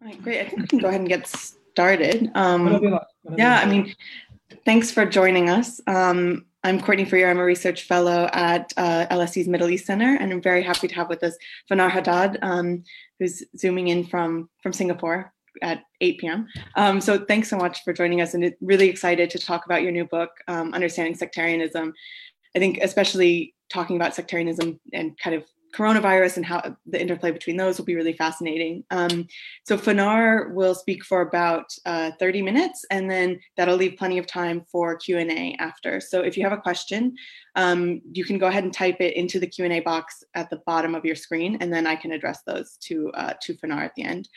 Right, great. I think we can go ahead and get started. Um, yeah, I mean, thanks for joining us. Um, I'm Courtney Freer. I'm a research fellow at uh, LSE's Middle East Center, and I'm very happy to have with us Fanar Haddad, um, who's zooming in from from Singapore at 8 p.m. Um, so thanks so much for joining us, and really excited to talk about your new book, um, Understanding Sectarianism. I think especially talking about sectarianism and kind of coronavirus and how the interplay between those will be really fascinating. Um, so Fanar will speak for about uh, 30 minutes, and then that'll leave plenty of time for Q&A after. So if you have a question, um, you can go ahead and type it into the Q&A box at the bottom of your screen, and then I can address those to, uh, to Fanar at the end.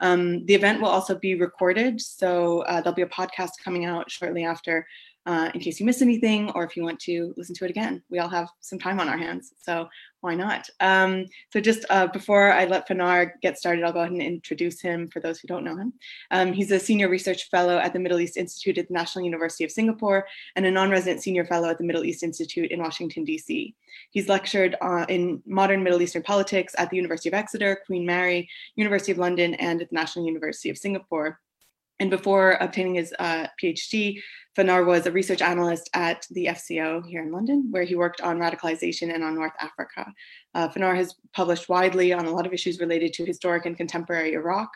Um, the event will also be recorded, so uh, there'll be a podcast coming out shortly after uh, in case you miss anything or if you want to listen to it again. We all have some time on our hands, so why not? Um, so just uh, before I let Fanar get started, I'll go ahead and introduce him for those who don't know him. Um, he's a senior research fellow at the Middle East Institute at the National University of Singapore and a non-resident senior fellow at the Middle East Institute in Washington, D.C. He's lectured uh, in modern Middle Eastern politics at the University of Exeter, Queen Mary, University of London, and at the National University of Singapore. And before obtaining his uh, PhD, Fanar was a research analyst at the FCO here in London, where he worked on radicalization and on North Africa. Uh, Fanar has published widely on a lot of issues related to historic and contemporary Iraq,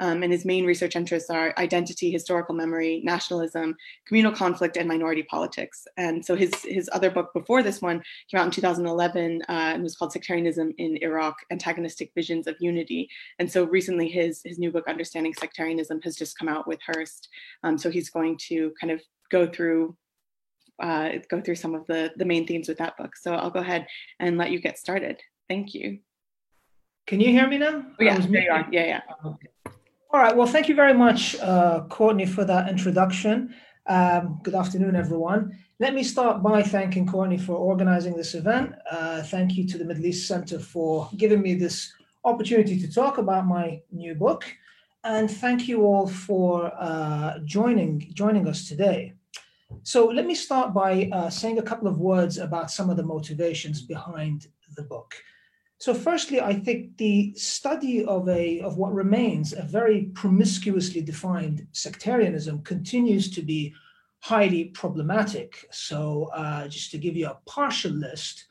um, and his main research interests are identity, historical memory, nationalism, communal conflict, and minority politics. And so his, his other book before this one came out in 2011 uh, and was called Sectarianism in Iraq, Antagonistic Visions of Unity. And so recently his, his new book, Understanding Sectarianism, has just come out with Hurst. Um, so he's going to kind of go through uh, go through some of the, the main themes with that book. So I'll go ahead and let you get started. Thank you. Can you hear me now? Oh, yeah, there you are. Yeah, yeah. Okay. All right. Well, thank you very much, uh, Courtney, for that introduction. Um, good afternoon, everyone. Let me start by thanking Courtney for organizing this event. Uh, thank you to the Middle East Center for giving me this opportunity to talk about my new book. And thank you all for uh, joining, joining us today. So let me start by uh, saying a couple of words about some of the motivations behind the book. So, firstly, I think the study of a of what remains a very promiscuously defined sectarianism continues to be highly problematic. So, uh, just to give you a partial list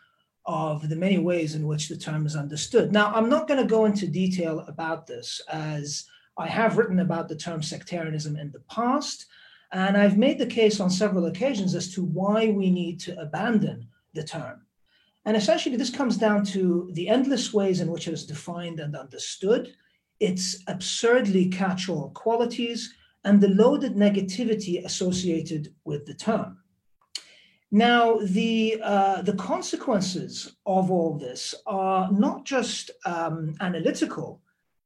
of the many ways in which the term is understood. Now, I'm not going to go into detail about this, as I have written about the term sectarianism in the past, and I've made the case on several occasions as to why we need to abandon the term. And essentially, this comes down to the endless ways in which it is defined and understood, its absurdly catch all qualities, and the loaded negativity associated with the term. Now, the, uh, the consequences of all this are not just um, analytical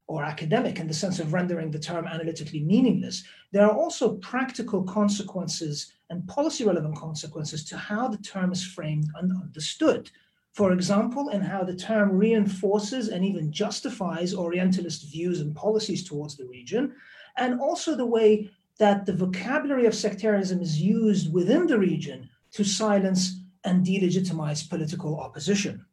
or academic in the sense of rendering the term analytically meaningless, there are also practical consequences and policy relevant consequences to how the term is framed and understood. For example, in how the term reinforces and even justifies Orientalist views and policies towards the region, and also the way that the vocabulary of sectarianism is used within the region to silence and delegitimize political opposition.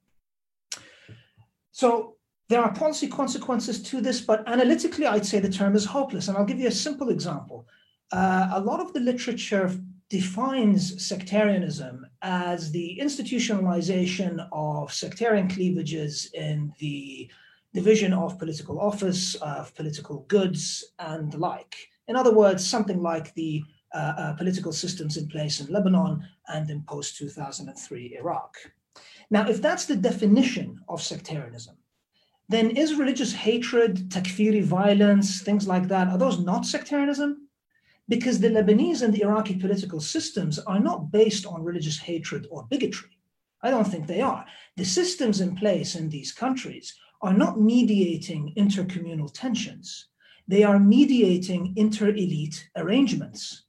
So there are policy consequences to this, but analytically, I'd say the term is hopeless. And I'll give you a simple example. Uh, a lot of the literature defines sectarianism as the institutionalization of sectarian cleavages in the division of political office, of political goods, and the like. In other words, something like the uh, uh, political systems in place in Lebanon and in post 2003 Iraq. Now, if that's the definition of sectarianism, then is religious hatred, takfiri violence, things like that, are those not sectarianism? Because the Lebanese and the Iraqi political systems are not based on religious hatred or bigotry. I don't think they are. The systems in place in these countries are not mediating intercommunal tensions, they are mediating inter elite arrangements.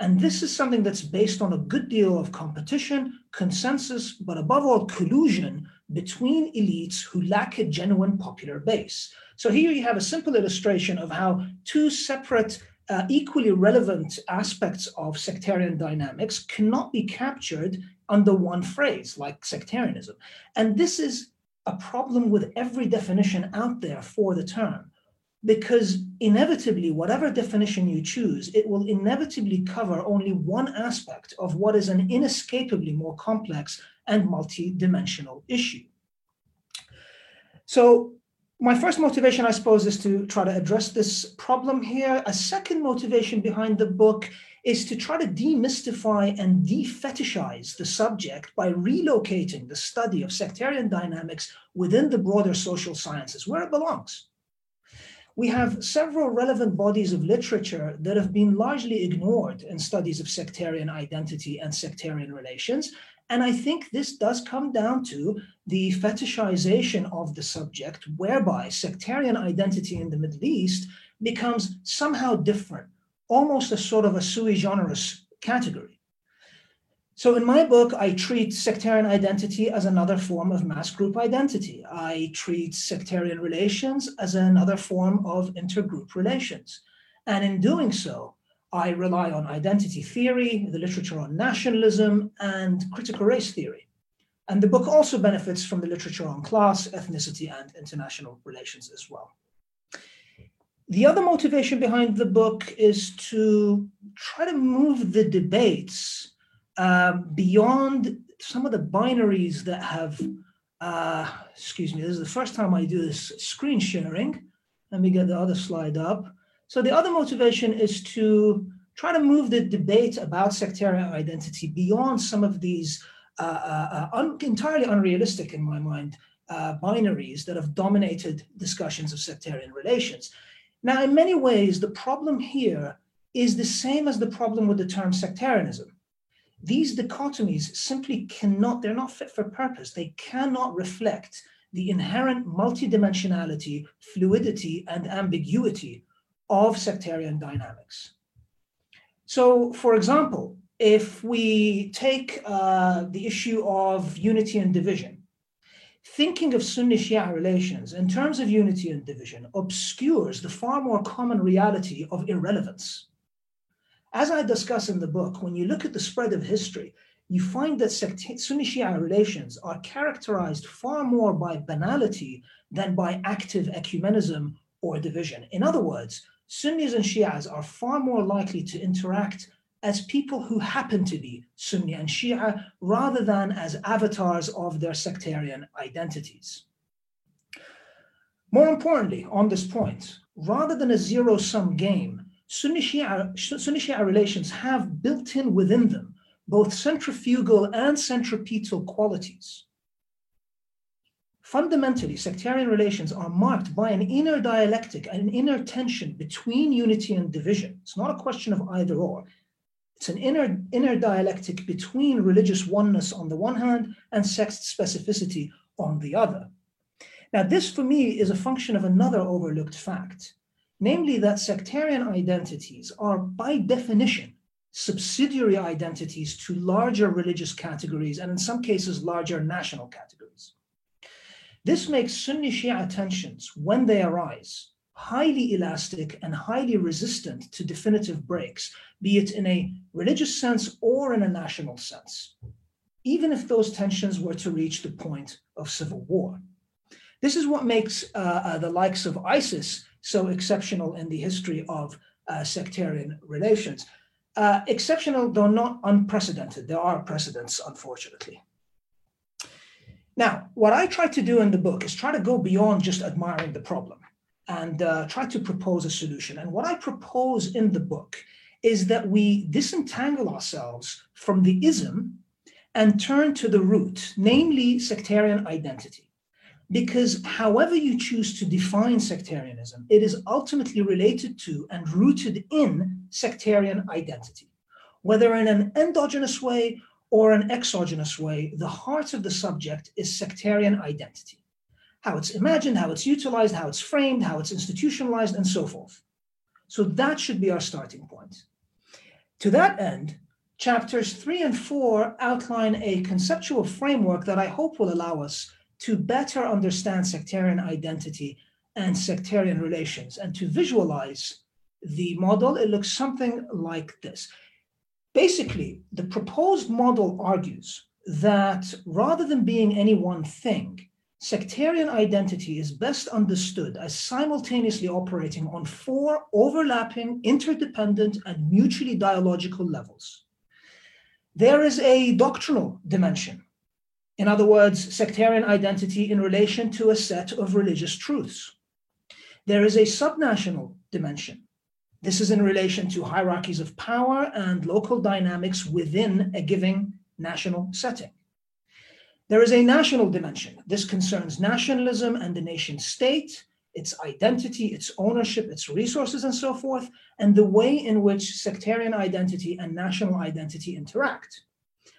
And this is something that's based on a good deal of competition, consensus, but above all, collusion between elites who lack a genuine popular base. So here you have a simple illustration of how two separate uh, equally relevant aspects of sectarian dynamics cannot be captured under one phrase, like sectarianism. And this is a problem with every definition out there for the term. because inevitably, whatever definition you choose, it will inevitably cover only one aspect of what is an inescapably more complex and multi-dimensional issue. So my first motivation, I suppose, is to try to address this problem here. A second motivation behind the book is to try to demystify and defetishize the subject by relocating the study of sectarian dynamics within the broader social sciences, where it belongs. We have several relevant bodies of literature that have been largely ignored in studies of sectarian identity and sectarian relations, and I think this does come down to the fetishization of the subject, whereby sectarian identity in the Middle East becomes somehow different, almost a sort of a sui generis category. So in my book, I treat sectarian identity as another form of mass group identity. I treat sectarian relations as another form of intergroup relations. And in doing so, I rely on identity theory, the literature on nationalism, and critical race theory. And the book also benefits from the literature on class, ethnicity, and international relations as well. The other motivation behind the book is to try to move the debates uh, beyond some of the binaries that have, uh, excuse me, this is the first time I do this screen sharing. Let me get the other slide up. So the other motivation is to try to move the debate about sectarian identity beyond some of these uh, uh, uh, un- entirely unrealistic, in my mind, uh, binaries that have dominated discussions of sectarian relations. Now, in many ways, the problem here is the same as the problem with the term sectarianism. These dichotomies simply cannot, they're not fit for purpose. They cannot reflect the inherent multidimensionality, fluidity, and ambiguity of sectarian dynamics. So, for example, if we take uh, the issue of unity and division, thinking of Sunni Shia relations in terms of unity and division obscures the far more common reality of irrelevance. As I discuss in the book, when you look at the spread of history, you find that Sunni Shia relations are characterized far more by banality than by active ecumenism or division. In other words, Sunnis and Shias are far more likely to interact as people who happen to be Sunni and Shia rather than as avatars of their sectarian identities. More importantly, on this point, rather than a zero sum game, Sunni Shia, Sunni Shia relations have built in within them both centrifugal and centripetal qualities. Fundamentally, sectarian relations are marked by an inner dialectic, an inner tension between unity and division. It's not a question of either or. It's an inner, inner dialectic between religious oneness on the one hand and sect specificity on the other. Now, this for me is a function of another overlooked fact, namely that sectarian identities are by definition subsidiary identities to larger religious categories and in some cases larger national categories. This makes Sunni Shia tensions, when they arise, highly elastic and highly resistant to definitive breaks, be it in a religious sense or in a national sense, even if those tensions were to reach the point of civil war. This is what makes uh, uh, the likes of ISIS so exceptional in the history of uh, sectarian relations. Uh, exceptional, though not unprecedented. There are precedents, unfortunately. Now, what I try to do in the book is try to go beyond just admiring the problem and uh, try to propose a solution. And what I propose in the book is that we disentangle ourselves from the ism and turn to the root, namely sectarian identity. Because however you choose to define sectarianism, it is ultimately related to and rooted in sectarian identity, whether in an endogenous way or an exogenous way, the heart of the subject is sectarian identity. How it's imagined, how it's utilized, how it's framed, how it's institutionalized, and so forth. So that should be our starting point. To that end, chapters three and four outline a conceptual framework that I hope will allow us to better understand sectarian identity and sectarian relations and to visualize the model. It looks something like this. Basically, the proposed model argues that rather than being any one thing, sectarian identity is best understood as simultaneously operating on four overlapping, interdependent, and mutually dialogical levels. There is a doctrinal dimension. In other words, sectarian identity in relation to a set of religious truths. There is a subnational dimension. This is in relation to hierarchies of power and local dynamics within a given national setting. There is a national dimension. This concerns nationalism and the nation state, its identity, its ownership, its resources, and so forth, and the way in which sectarian identity and national identity interact.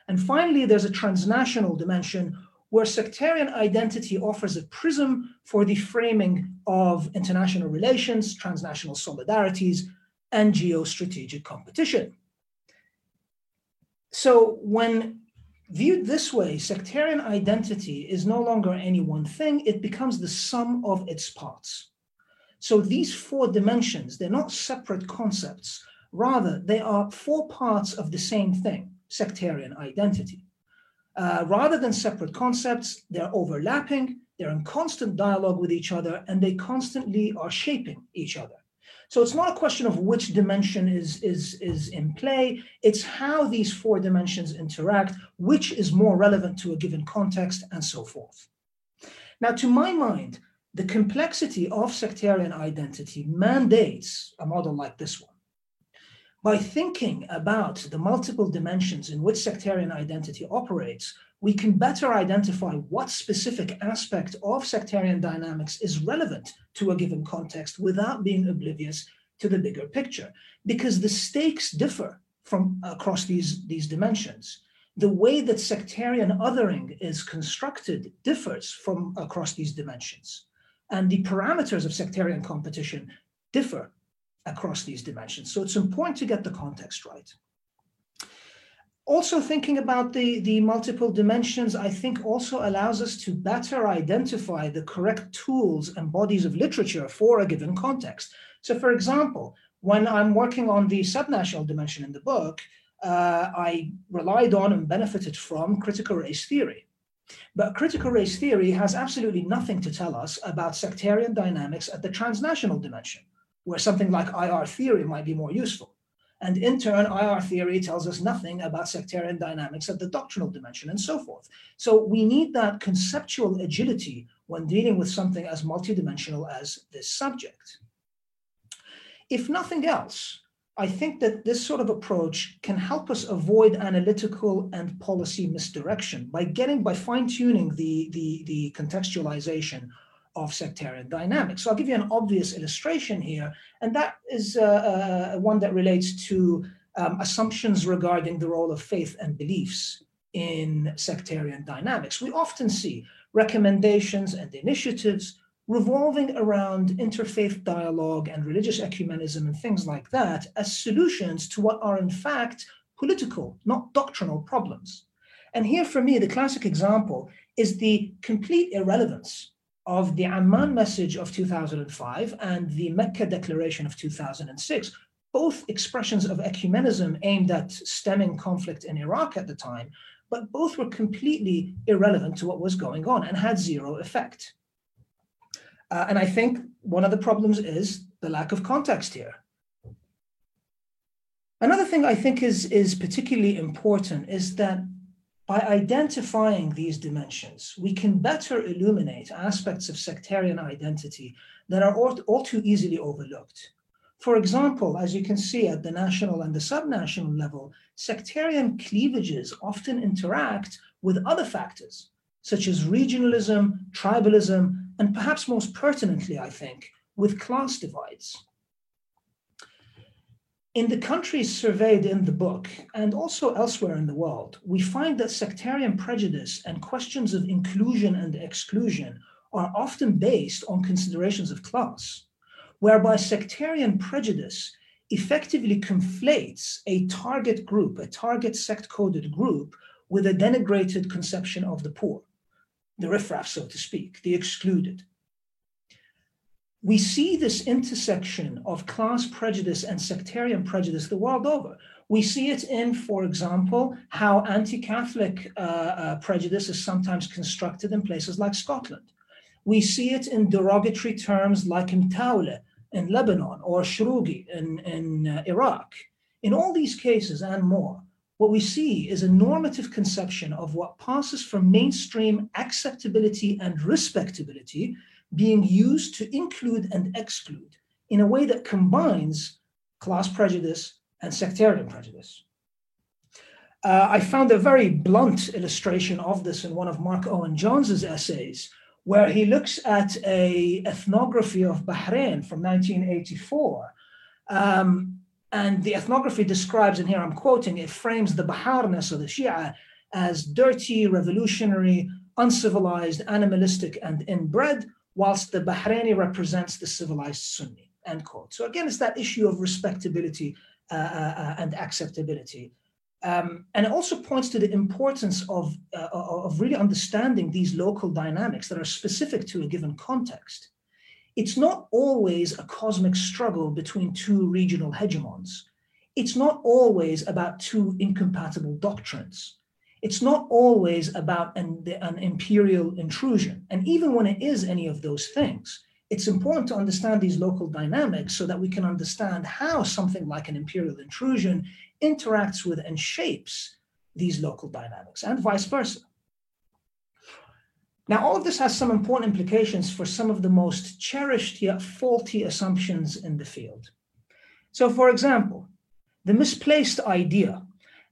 And finally, there's a transnational dimension where sectarian identity offers a prism for the framing of international relations, transnational solidarities, and geostrategic competition. So when Viewed this way, sectarian identity is no longer any one thing, it becomes the sum of its parts. So these four dimensions, they're not separate concepts. Rather, they are four parts of the same thing, sectarian identity. Uh, rather than separate concepts, they're overlapping, they're in constant dialogue with each other, and they constantly are shaping each other. So it's not a question of which dimension is, is, is in play, it's how these four dimensions interact, which is more relevant to a given context, and so forth. Now, to my mind, the complexity of sectarian identity mandates a model like this one. By thinking about the multiple dimensions in which sectarian identity operates, we can better identify what specific aspect of sectarian dynamics is relevant to a given context without being oblivious to the bigger picture because the stakes differ from across these, these dimensions. The way that sectarian othering is constructed differs from across these dimensions. And the parameters of sectarian competition differ across these dimensions. So it's important to get the context right also thinking about the, the multiple dimensions, I think also allows us to better identify the correct tools and bodies of literature for a given context. So for example, when I'm working on the subnational dimension in the book, uh, I relied on and benefited from critical race theory. But critical race theory has absolutely nothing to tell us about sectarian dynamics at the transnational dimension, where something like IR theory might be more useful. And in turn, IR theory tells us nothing about sectarian dynamics at the doctrinal dimension and so forth. So we need that conceptual agility when dealing with something as multidimensional as this subject. If nothing else, I think that this sort of approach can help us avoid analytical and policy misdirection by getting, by fine tuning the, the, the contextualization of sectarian dynamics. So I'll give you an obvious illustration here, and that is uh, uh, one that relates to um, assumptions regarding the role of faith and beliefs in sectarian dynamics. We often see recommendations and initiatives revolving around interfaith dialogue and religious ecumenism and things like that as solutions to what are in fact political, not doctrinal problems. And here for me, the classic example is the complete irrelevance of the Amman message of 2005 and the Mecca declaration of 2006, both expressions of ecumenism aimed at stemming conflict in Iraq at the time, but both were completely irrelevant to what was going on and had zero effect. Uh, and I think one of the problems is the lack of context here. Another thing I think is, is particularly important is that by identifying these dimensions, we can better illuminate aspects of sectarian identity that are all, all, too easily overlooked. For example, as you can see at the national and the subnational level, sectarian cleavages often interact with other factors, such as regionalism, tribalism, and perhaps most pertinently, I think, with class divides. In the countries surveyed in the book, and also elsewhere in the world, we find that sectarian prejudice and questions of inclusion and exclusion are often based on considerations of class, whereby sectarian prejudice effectively conflates a target group, a target sect coded group, with a denigrated conception of the poor, the riffraff, so to speak, the excluded we see this intersection of class prejudice and sectarian prejudice the world over. We see it in, for example, how anti Catholic uh, uh, prejudice is sometimes constructed in places like Scotland. We see it in derogatory terms like Mtawle in Lebanon or Shrugi in, in uh, Iraq. In all these cases and more, what we see is a normative conception of what passes from mainstream acceptability and respectability being used to include and exclude in a way that combines class prejudice and sectarian prejudice. Uh, I found a very blunt illustration of this in one of Marc Owen Jones's essays, where he looks at a ethnography of Bahrain from 1984. Um, and the ethnography describes, and here I'm quoting, it frames the Baharness of the Shia as dirty, revolutionary, uncivilized, animalistic, and inbred, whilst the Bahraini represents the civilized Sunni, end quote. So again, it's that issue of respectability uh, uh, uh, and acceptability. Um, and it also points to the importance of, uh, of really understanding these local dynamics that are specific to a given context. It's not always a cosmic struggle between two regional hegemons. It's not always about two incompatible doctrines. It's not always about an, an imperial intrusion. And even when it is any of those things, it's important to understand these local dynamics so that we can understand how something like an imperial intrusion interacts with and shapes these local dynamics and vice versa. Now, all of this has some important implications for some of the most cherished yet faulty assumptions in the field. So, for example, the misplaced idea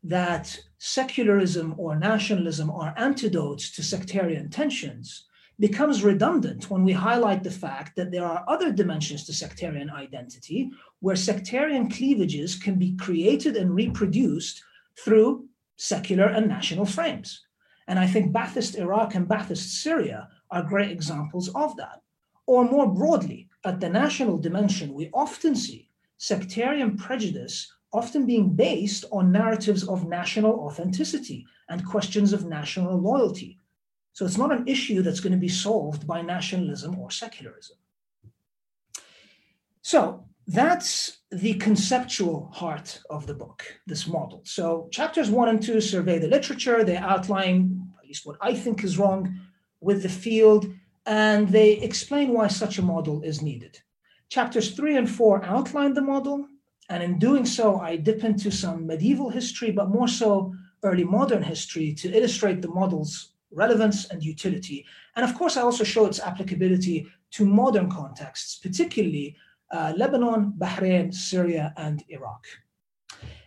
that secularism or nationalism are antidotes to sectarian tensions becomes redundant when we highlight the fact that there are other dimensions to sectarian identity where sectarian cleavages can be created and reproduced through secular and national frames. And I think Ba'athist Iraq and Ba'athist Syria are great examples of that. Or more broadly, at the national dimension, we often see sectarian prejudice often being based on narratives of national authenticity and questions of national loyalty, so it's not an issue that's going to be solved by nationalism or secularism. So that's the conceptual heart of the book, this model. So chapters one and two survey the literature, they outline at least what I think is wrong with the field, and they explain why such a model is needed. Chapters three and four outline the model, and in doing so, I dip into some medieval history, but more so early modern history to illustrate the model's relevance and utility. And of course, I also show its applicability to modern contexts, particularly uh, Lebanon, Bahrain, Syria, and Iraq.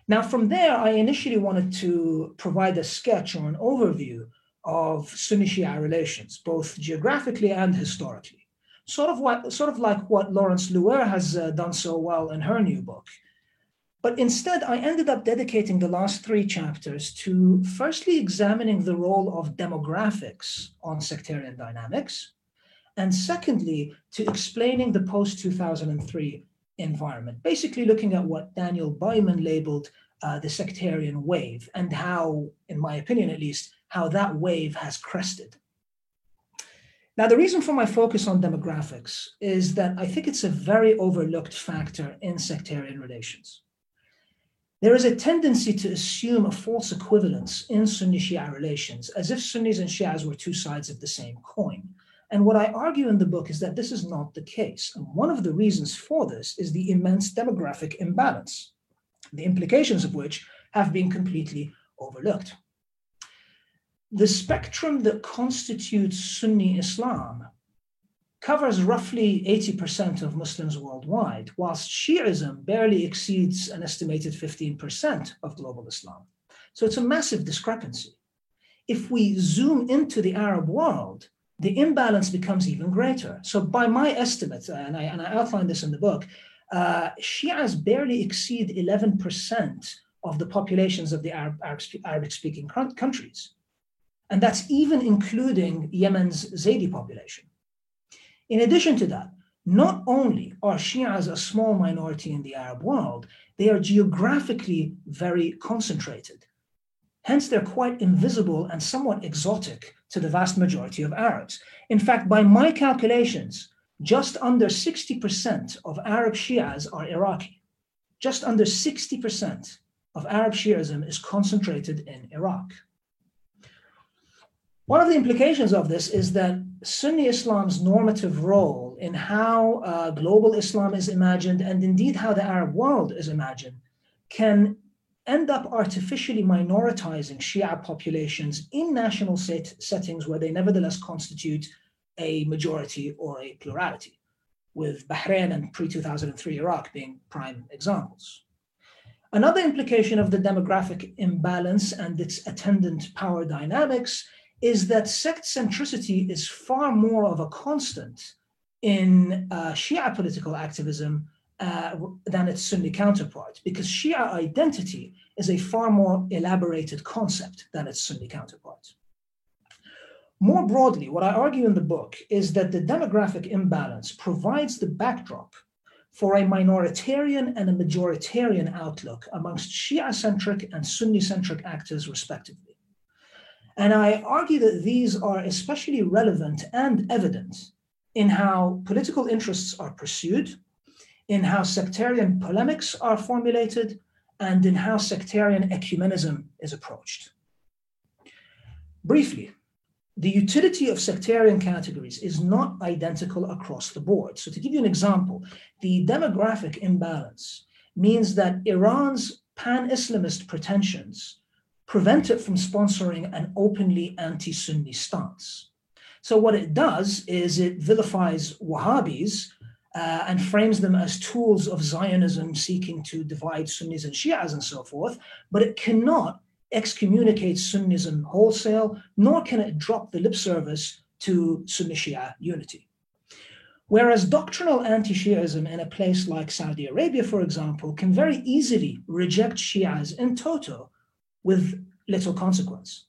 Now, from there, I initially wanted to provide a sketch or an overview of Sunni Shia relations, both geographically and historically. Sort of, what, sort of like what Laurence Louer has uh, done so well in her new book. But instead, I ended up dedicating the last three chapters to firstly examining the role of demographics on sectarian dynamics, and secondly, to explaining the post 2003 environment, basically looking at what Daniel Byman labeled uh, the sectarian wave and how, in my opinion at least, how that wave has crested. Now, the reason for my focus on demographics is that I think it's a very overlooked factor in sectarian relations. There is a tendency to assume a false equivalence in Sunni Shia relations, as if Sunnis and Shias were two sides of the same coin. And what I argue in the book is that this is not the case. And one of the reasons for this is the immense demographic imbalance, the implications of which have been completely overlooked. The spectrum that constitutes Sunni Islam covers roughly 80% of Muslims worldwide, whilst Shiism barely exceeds an estimated 15% of global Islam. So it's a massive discrepancy. If we zoom into the Arab world, the imbalance becomes even greater. So, by my estimate, and I, and I outline this in the book, uh, Shias barely exceed 11% of the populations of the Arab, Arabic speaking countries. And that's even including Yemen's Zaidi population. In addition to that, not only are Shias a small minority in the Arab world, they are geographically very concentrated. Hence, they're quite invisible and somewhat exotic to the vast majority of Arabs. In fact, by my calculations, just under 60% of Arab Shias are Iraqi. Just under 60% of Arab Shiism is concentrated in Iraq. One of the implications of this is that Sunni Islam's normative role in how uh, global Islam is imagined and indeed how the Arab world is imagined can end up artificially minoritizing Shia populations in national set settings where they nevertheless constitute a majority or a plurality, with Bahrain and pre 2003 Iraq being prime examples. Another implication of the demographic imbalance and its attendant power dynamics is that sect centricity is far more of a constant in uh, Shia political activism uh, than its Sunni counterpart, because Shia identity is a far more elaborated concept than its Sunni counterpart. More broadly, what I argue in the book is that the demographic imbalance provides the backdrop for a minoritarian and a majoritarian outlook amongst Shia centric and Sunni centric actors, respectively. And I argue that these are especially relevant and evident in how political interests are pursued, in how sectarian polemics are formulated, and in how sectarian ecumenism is approached. Briefly, the utility of sectarian categories is not identical across the board. So, to give you an example, the demographic imbalance means that Iran's pan Islamist pretensions prevent it from sponsoring an openly anti Sunni stance. So, what it does is it vilifies Wahhabis uh, and frames them as tools of Zionism seeking to divide Sunnis and Shias and so forth, but it cannot excommunicate Sunnism wholesale, nor can it drop the lip service to Sunni Shia unity. Whereas doctrinal anti Shiism in a place like Saudi Arabia, for example, can very easily reject Shias in toto with little consequence.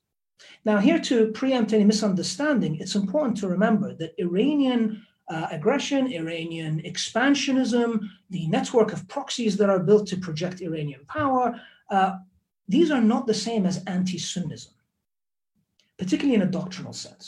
Now, here to preempt any misunderstanding, it's important to remember that Iranian uh, aggression, Iranian expansionism, the network of proxies that are built to project Iranian power, uh, these are not the same as anti Sunnism, particularly in a doctrinal sense.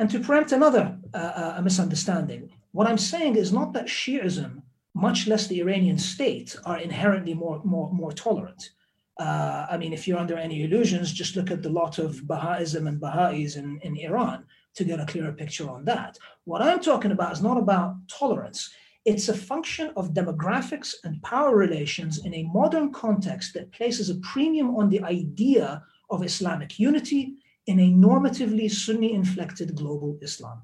And to preempt another uh, uh misunderstanding, what I'm saying is not that Shiism, much less the Iranian state, are inherently more, more, more tolerant. Uh, I mean, if you're under any illusions, just look at the lot of Baha'ism and Baha'is in, in Iran to get a clearer picture on that. What I'm talking about is not about tolerance. It's a function of demographics and power relations in a modern context that places a premium on the idea of Islamic unity in a normatively Sunni inflected global Islam.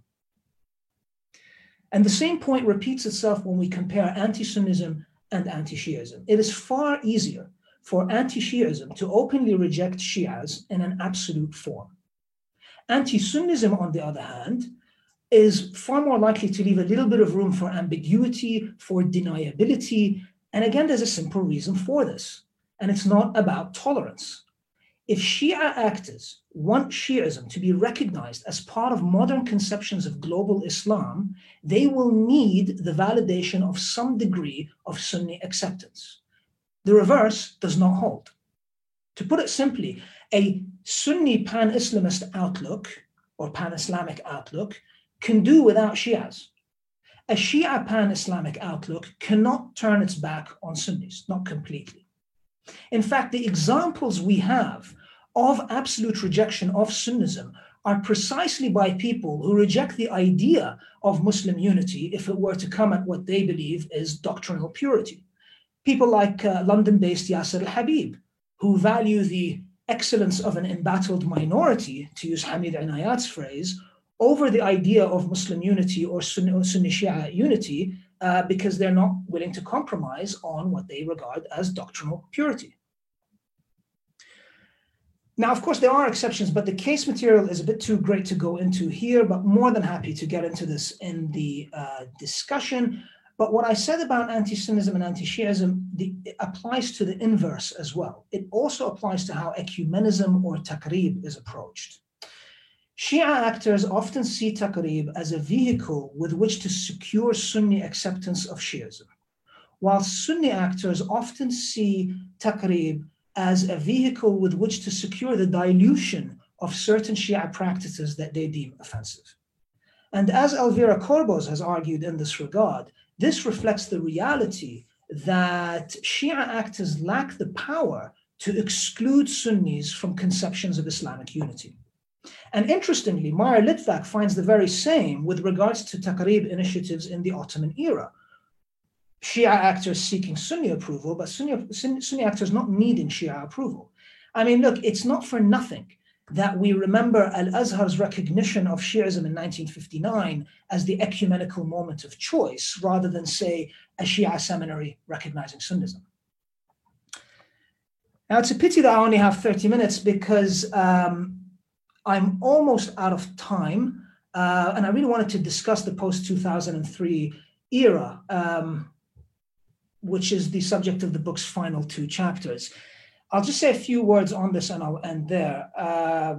And the same point repeats itself when we compare anti Sunnism and anti Shiism. It is far easier for anti Shiism to openly reject Shias in an absolute form. Anti Sunnism, on the other hand, is far more likely to leave a little bit of room for ambiguity, for deniability. And again, there's a simple reason for this, and it's not about tolerance. If Shia actors want Shiism to be recognized as part of modern conceptions of global Islam, they will need the validation of some degree of Sunni acceptance. The reverse does not hold. To put it simply, a Sunni pan Islamist outlook or pan Islamic outlook can do without Shias. A Shia pan Islamic outlook cannot turn its back on Sunnis, not completely. In fact, the examples we have of absolute rejection of Sunnism are precisely by people who reject the idea of Muslim unity if it were to come at what they believe is doctrinal purity people like uh, London based Yasser al Habib, who value the excellence of an embattled minority, to use Hamid Enayat's phrase, over the idea of Muslim unity or Sunni, Shia unity uh, because they're not willing to compromise on what they regard as doctrinal purity. Now, of course, there are exceptions, but the case material is a bit too great to go into here, but more than happy to get into this in the uh, discussion. But what I said about anti Sunnism and anti Shiism applies to the inverse as well. It also applies to how ecumenism or taqrib is approached. Shia actors often see taqrib as a vehicle with which to secure Sunni acceptance of Shiism, while Sunni actors often see taqrib as a vehicle with which to secure the dilution of certain Shia practices that they deem offensive. And as Elvire Corboz has argued in this regard, this reflects the reality that Shia actors lack the power to exclude Sunnis from conceptions of Islamic unity. And interestingly, Meir Litvak finds the very same with regards to Taqrib initiatives in the Ottoman era. Shia actors seeking Sunni approval, but Sunni, Sunni actors not needing Shia approval. I mean, look, it's not for nothing that we remember Al Azhar's recognition of Shiism in 1959 as the ecumenical moment of choice rather than, say, a Shia seminary recognizing Sunnism. Now, it's a pity that I only have 30 minutes because um, I'm almost out of time. Uh, and I really wanted to discuss the post 2003 era, um, which is the subject of the book's final two chapters. I'll just say a few words on this and I'll end there. Uh,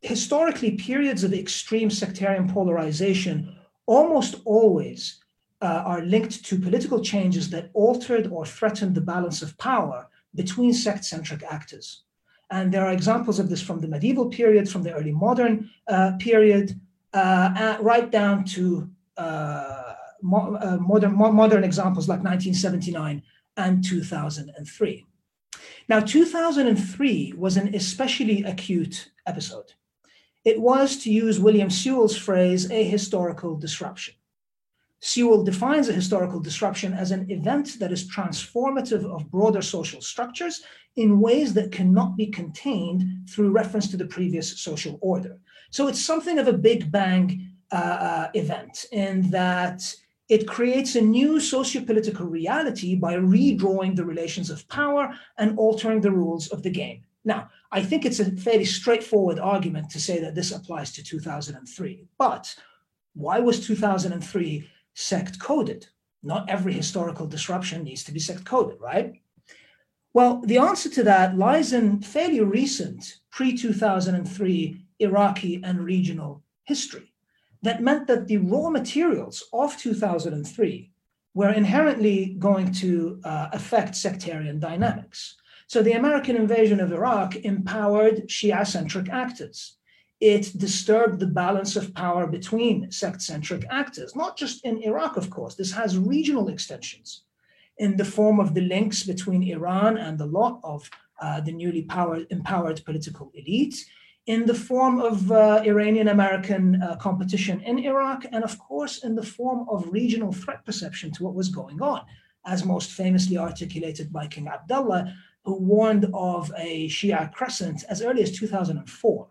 historically, periods of extreme sectarian polarization almost always uh, are linked to political changes that altered or threatened the balance of power between sect centric actors. And there are examples of this from the medieval period, from the early modern uh, period, uh, right down to uh, mo- uh, modern, mo- modern examples like 1979 and 2003. Now, 2003 was an especially acute episode. It was, to use William Sewell's phrase, a historical disruption. Sewell defines a historical disruption as an event that is transformative of broader social structures in ways that cannot be contained through reference to the previous social order. So it's something of a big bang uh, uh, event in that it creates a new socio-political reality by redrawing the relations of power and altering the rules of the game. Now, I think it's a fairly straightforward argument to say that this applies to 2003. But why was 2003 sect coded? Not every historical disruption needs to be sect coded, right? Well, the answer to that lies in fairly recent pre 2003 Iraqi and regional history that meant that the raw materials of 2003 were inherently going to uh, affect sectarian dynamics. So the American invasion of Iraq empowered Shia centric actors. It disturbed the balance of power between sect centric actors, not just in Iraq, of course. This has regional extensions in the form of the links between Iran and a lot of uh, the newly powered, empowered political elites in the form of uh, Iranian American uh, competition in Iraq, and of course, in the form of regional threat perception to what was going on, as most famously articulated by King Abdullah, who warned of a Shia crescent as early as 2004.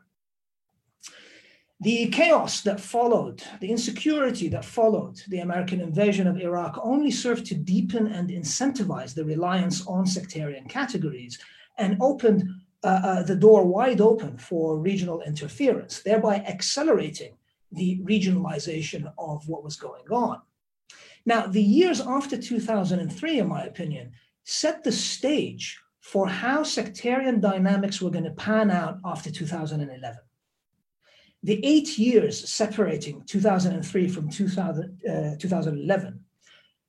The chaos that followed, the insecurity that followed the American invasion of Iraq only served to deepen and incentivize the reliance on sectarian categories and opened uh, uh, the door wide open for regional interference, thereby accelerating the regionalization of what was going on. Now, the years after 2003, in my opinion, set the stage for how sectarian dynamics were going to pan out after 2011. The eight years separating 2003 from 2000, uh, 2011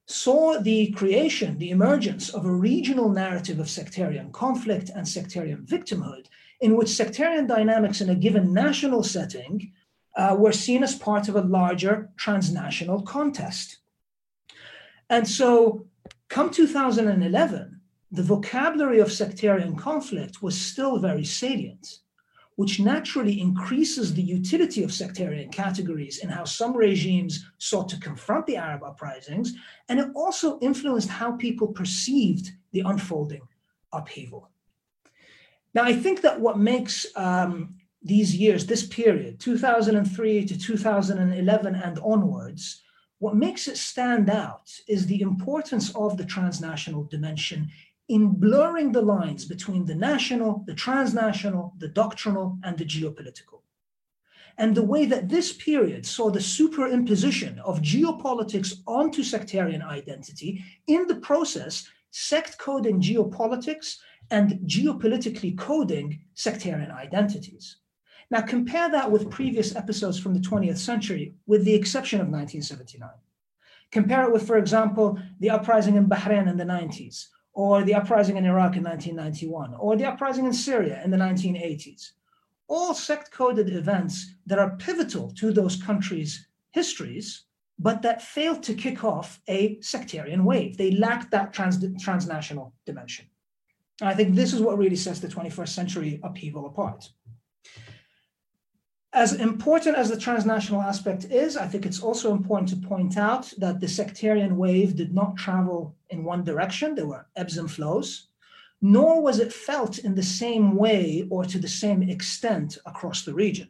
saw the creation, the emergence of a regional narrative of sectarian conflict and sectarian victimhood, in which sectarian dynamics in a given national setting uh, were seen as part of a larger transnational contest. And so, come 2011, the vocabulary of sectarian conflict was still very salient which naturally increases the utility of sectarian categories in how some regimes sought to confront the Arab uprisings, and it also influenced how people perceived the unfolding upheaval. Now, I think that what makes um, these years, this period, 2003 to 2011 and onwards, what makes it stand out is the importance of the transnational dimension in blurring the lines between the national, the transnational, the doctrinal, and the geopolitical. And the way that this period saw the superimposition of geopolitics onto sectarian identity, in the process, sect coding geopolitics and geopolitically coding sectarian identities. Now, compare that with previous episodes from the 20th century, with the exception of 1979. Compare it with, for example, the uprising in Bahrain in the 90s, or the uprising in Iraq in 1991, or the uprising in Syria in the 1980s. All sect coded events that are pivotal to those countries' histories but that failed to kick off a sectarian wave. They lacked that trans- transnational dimension. And I think this is what really sets the 21st century upheaval apart. As important as the transnational aspect is, I think it's also important to point out that the sectarian wave did not travel in one direction. There were ebbs and flows, nor was it felt in the same way or to the same extent across the region.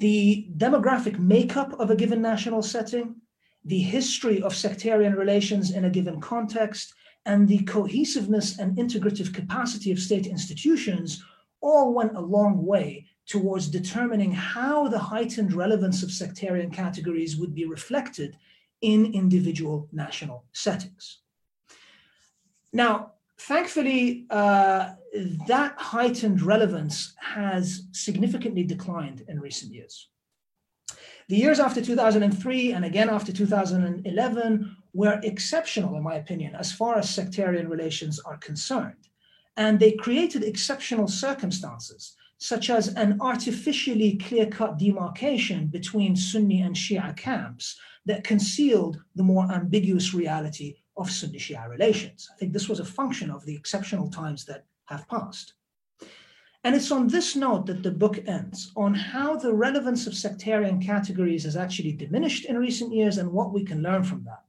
The demographic makeup of a given national setting, the history of sectarian relations in a given context, and the cohesiveness and integrative capacity of state institutions all went a long way towards determining how the heightened relevance of sectarian categories would be reflected in individual national settings. Now, thankfully, uh, that heightened relevance has significantly declined in recent years. The years after 2003 and again after 2011 were exceptional, in my opinion, as far as sectarian relations are concerned. And they created exceptional circumstances such as an artificially clear cut demarcation between Sunni and Shia camps that concealed the more ambiguous reality of Sunni Shia relations. I think this was a function of the exceptional times that have passed. And it's on this note that the book ends on how the relevance of sectarian categories has actually diminished in recent years and what we can learn from that.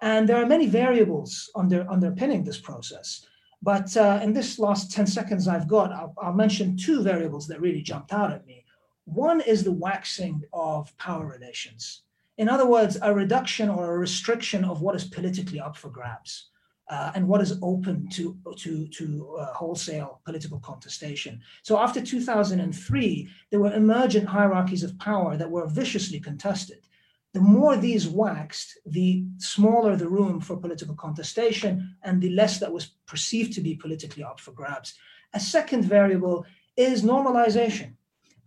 And there are many variables under, underpinning this process. But uh, in this last 10 seconds I've got, I'll, I'll mention two variables that really jumped out at me. One is the waxing of power relations. In other words, a reduction or a restriction of what is politically up for grabs. Uh, and what is open to to to uh, wholesale political contestation. So after 2003, there were emergent hierarchies of power that were viciously contested the more these waxed, the smaller the room for political contestation and the less that was perceived to be politically up for grabs. A second variable is normalization.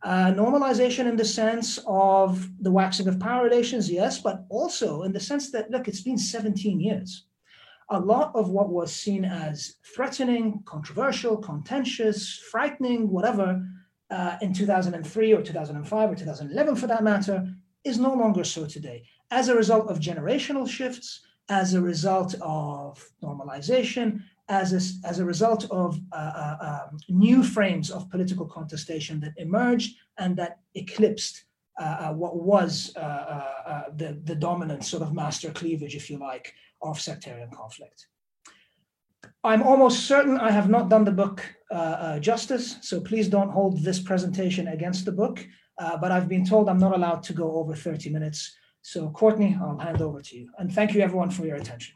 Uh, normalization in the sense of the waxing of power relations, yes, but also in the sense that, look, it's been 17 years. A lot of what was seen as threatening, controversial, contentious, frightening, whatever, uh, in 2003 or 2005 or 2011 for that matter, is no longer so today as a result of generational shifts, as a result of normalization, as a, as a result of uh, uh, um, new frames of political contestation that emerged and that eclipsed uh, uh what was uh, uh, the, the dominant sort of master cleavage, if you like, of sectarian conflict. I'm almost certain I have not done the book justice, so please don't hold this presentation against the book. Uh, but I've been told I'm not allowed to go over 30 minutes. So Courtney, I'll hand over to you. And thank you everyone for your attention.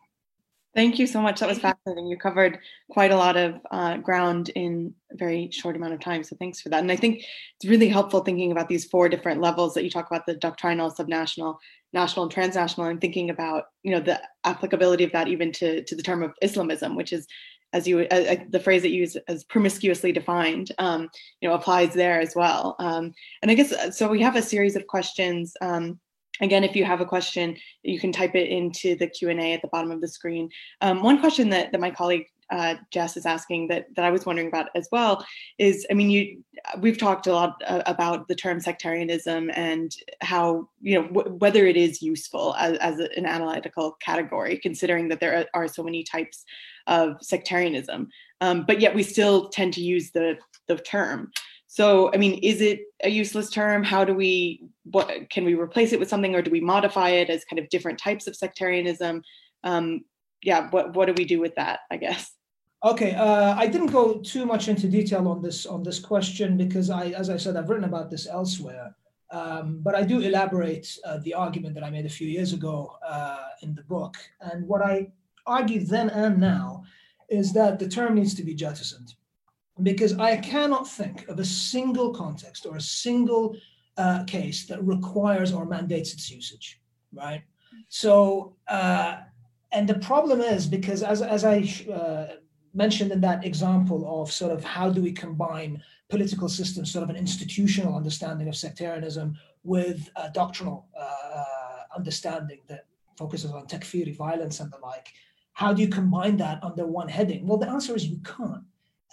Thank you so much. That was fascinating. You covered quite a lot of uh, ground in a very short amount of time. So thanks for that. And I think it's really helpful thinking about these four different levels that you talk about the doctrinal, subnational, national, and transnational, and thinking about you know the applicability of that even to to the term of Islamism, which is as you uh, uh, the phrase that you use as promiscuously defined um, you know applies there as well. Um, and i guess uh, so we have a series of questions. Um, again if you have a question you can type it into the q&a at the bottom of the screen. Um, one question that, that my colleague uh, Jess is asking that that I was wondering about as well is I mean you we've talked a lot uh, about the term sectarianism and how you know w- whether it is useful as, as an analytical category considering that there are, are so many types of sectarianism. Um, but yet we still tend to use the, the term. So, I mean, is it a useless term? How do we, what can we replace it with something or do we modify it as kind of different types of sectarianism? Um, yeah, what, what do we do with that, I guess? Okay, uh, I didn't go too much into detail on this on this question because I, as I said, I've written about this elsewhere. Um, but I do elaborate uh, the argument that I made a few years ago uh, in the book. And what I argue then and now is that the term needs to be jettisoned because I cannot think of a single context or a single uh, case that requires or mandates its usage, right? So, uh, and the problem is because as, as I uh, mentioned in that example of sort of how do we combine political systems, sort of an institutional understanding of sectarianism with a doctrinal uh, understanding that focuses on takfiri violence and the like, how do you combine that under one heading? Well, the answer is you can't.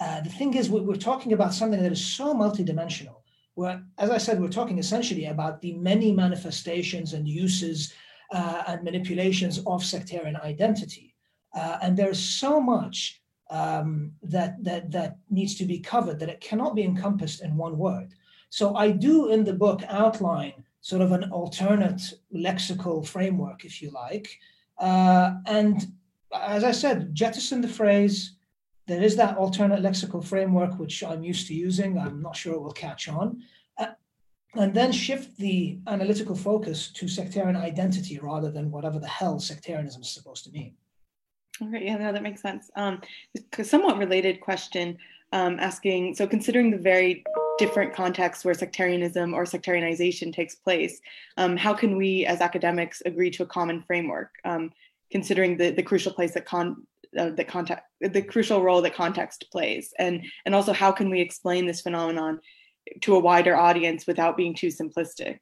Uh, the thing is, we're talking about something that is so multidimensional. Where, as I said, we're talking essentially about the many manifestations and uses uh, and manipulations of sectarian identity. Uh, and there's so much um, that, that, that needs to be covered that it cannot be encompassed in one word. So I do in the book outline sort of an alternate lexical framework, if you like. Uh, and as I said, jettison the phrase. There is that alternate lexical framework, which I'm used to using. I'm not sure it will catch on. And then shift the analytical focus to sectarian identity rather than whatever the hell sectarianism is supposed to mean. All right, yeah, no, that makes sense. Um, somewhat related question um, asking so, considering the very different contexts where sectarianism or sectarianization takes place, um, how can we as academics agree to a common framework, um, considering the, the crucial place that con uh, the context, the crucial role that context plays, and and also how can we explain this phenomenon to a wider audience without being too simplistic?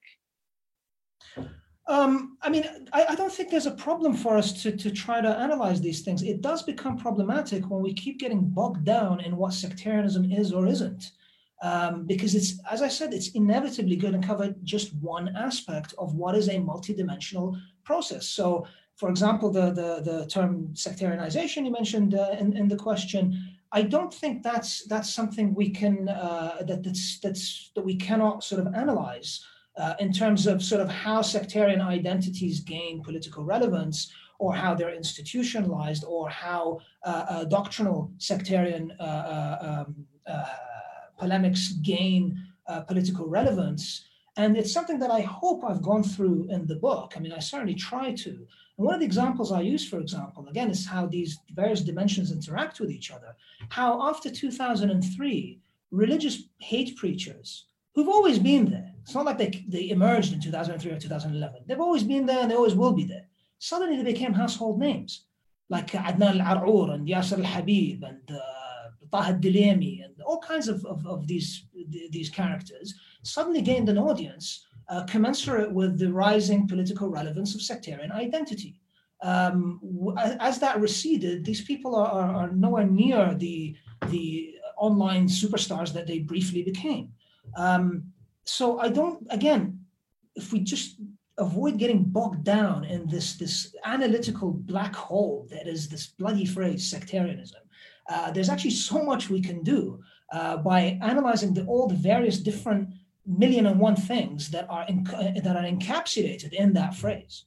Um, I mean, I, I, don't think there's a problem for us to, to try to analyze these things. It does become problematic when we keep getting bogged down in what sectarianism is or isn't. Um, because it's, as I said, it's inevitably going to cover just one aspect of what is a multidimensional process. So, for example, the, the, the term sectarianization you mentioned uh, in, in the question, I don't think that's that's something we can uh, that that's that's that we cannot sort of analyze uh, in terms of sort of how sectarian identities gain political relevance or how they're institutionalized or how uh, uh, doctrinal sectarian uh, uh, um, polemics gain political relevance. And it's something that I hope I've gone through in the book. I mean, I certainly try to. And one of the examples I use, for example, again, is how these various dimensions interact with each other. How after 2003, religious hate preachers who've always been there. It's not like they, they emerged in 2003 or 2011. They've always been there and they always will be there. Suddenly they became household names like Adnan al-Ar'ur and Yasser al-Habib and uh, Taha al-Dulaimi and all kinds of, of, of, these, these characters suddenly gained an audience uh, commensurate with the rising political relevance of sectarian identity. Um, as that receded, these people are, are, are nowhere near the, the online superstars that they briefly became. Um, so I don't, again, if we just avoid getting bogged down in this, this analytical black hole that is this bloody phrase, sectarianism, uh, there's actually so much we can do uh, by analyzing the, all the various different million and one things that are in, that are encapsulated in that phrase.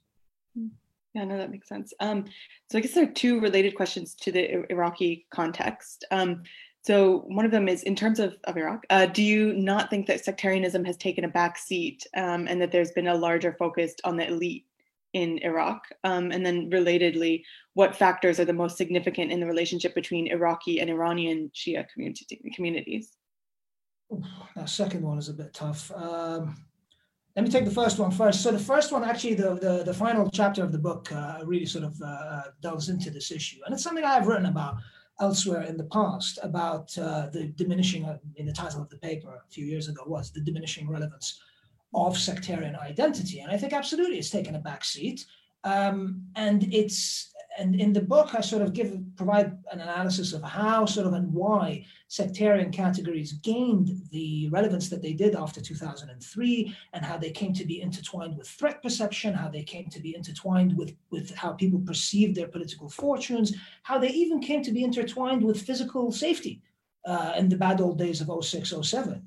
Yeah, no, that makes sense. Um, so I guess there are two related questions to the Iraqi context. Um, so one of them is in terms of, of Iraq, uh, do you not think that sectarianism has taken a back seat um, and that there's been a larger focus on the elite in Iraq? Um, and then relatedly, what factors are the most significant in the relationship between Iraqi and Iranian Shia community, communities? that second one is a bit tough. Um, let me take the first one first. So the first one, actually, the the, the final chapter of the book uh, really sort of uh, delves into this issue, and it's something I've written about elsewhere in the past about uh, the diminishing, uh, in the title of the paper a few years ago was the diminishing relevance of sectarian identity. And I think absolutely it's taken a back seat. Um, and it's and in the book, I sort of give provide an analysis of how sort of and why sectarian categories gained the relevance that they did after 2003, and how they came to be intertwined with threat perception, how they came to be intertwined with with how people perceived their political fortunes, how they even came to be intertwined with physical safety uh, in the bad old days of 06, 07.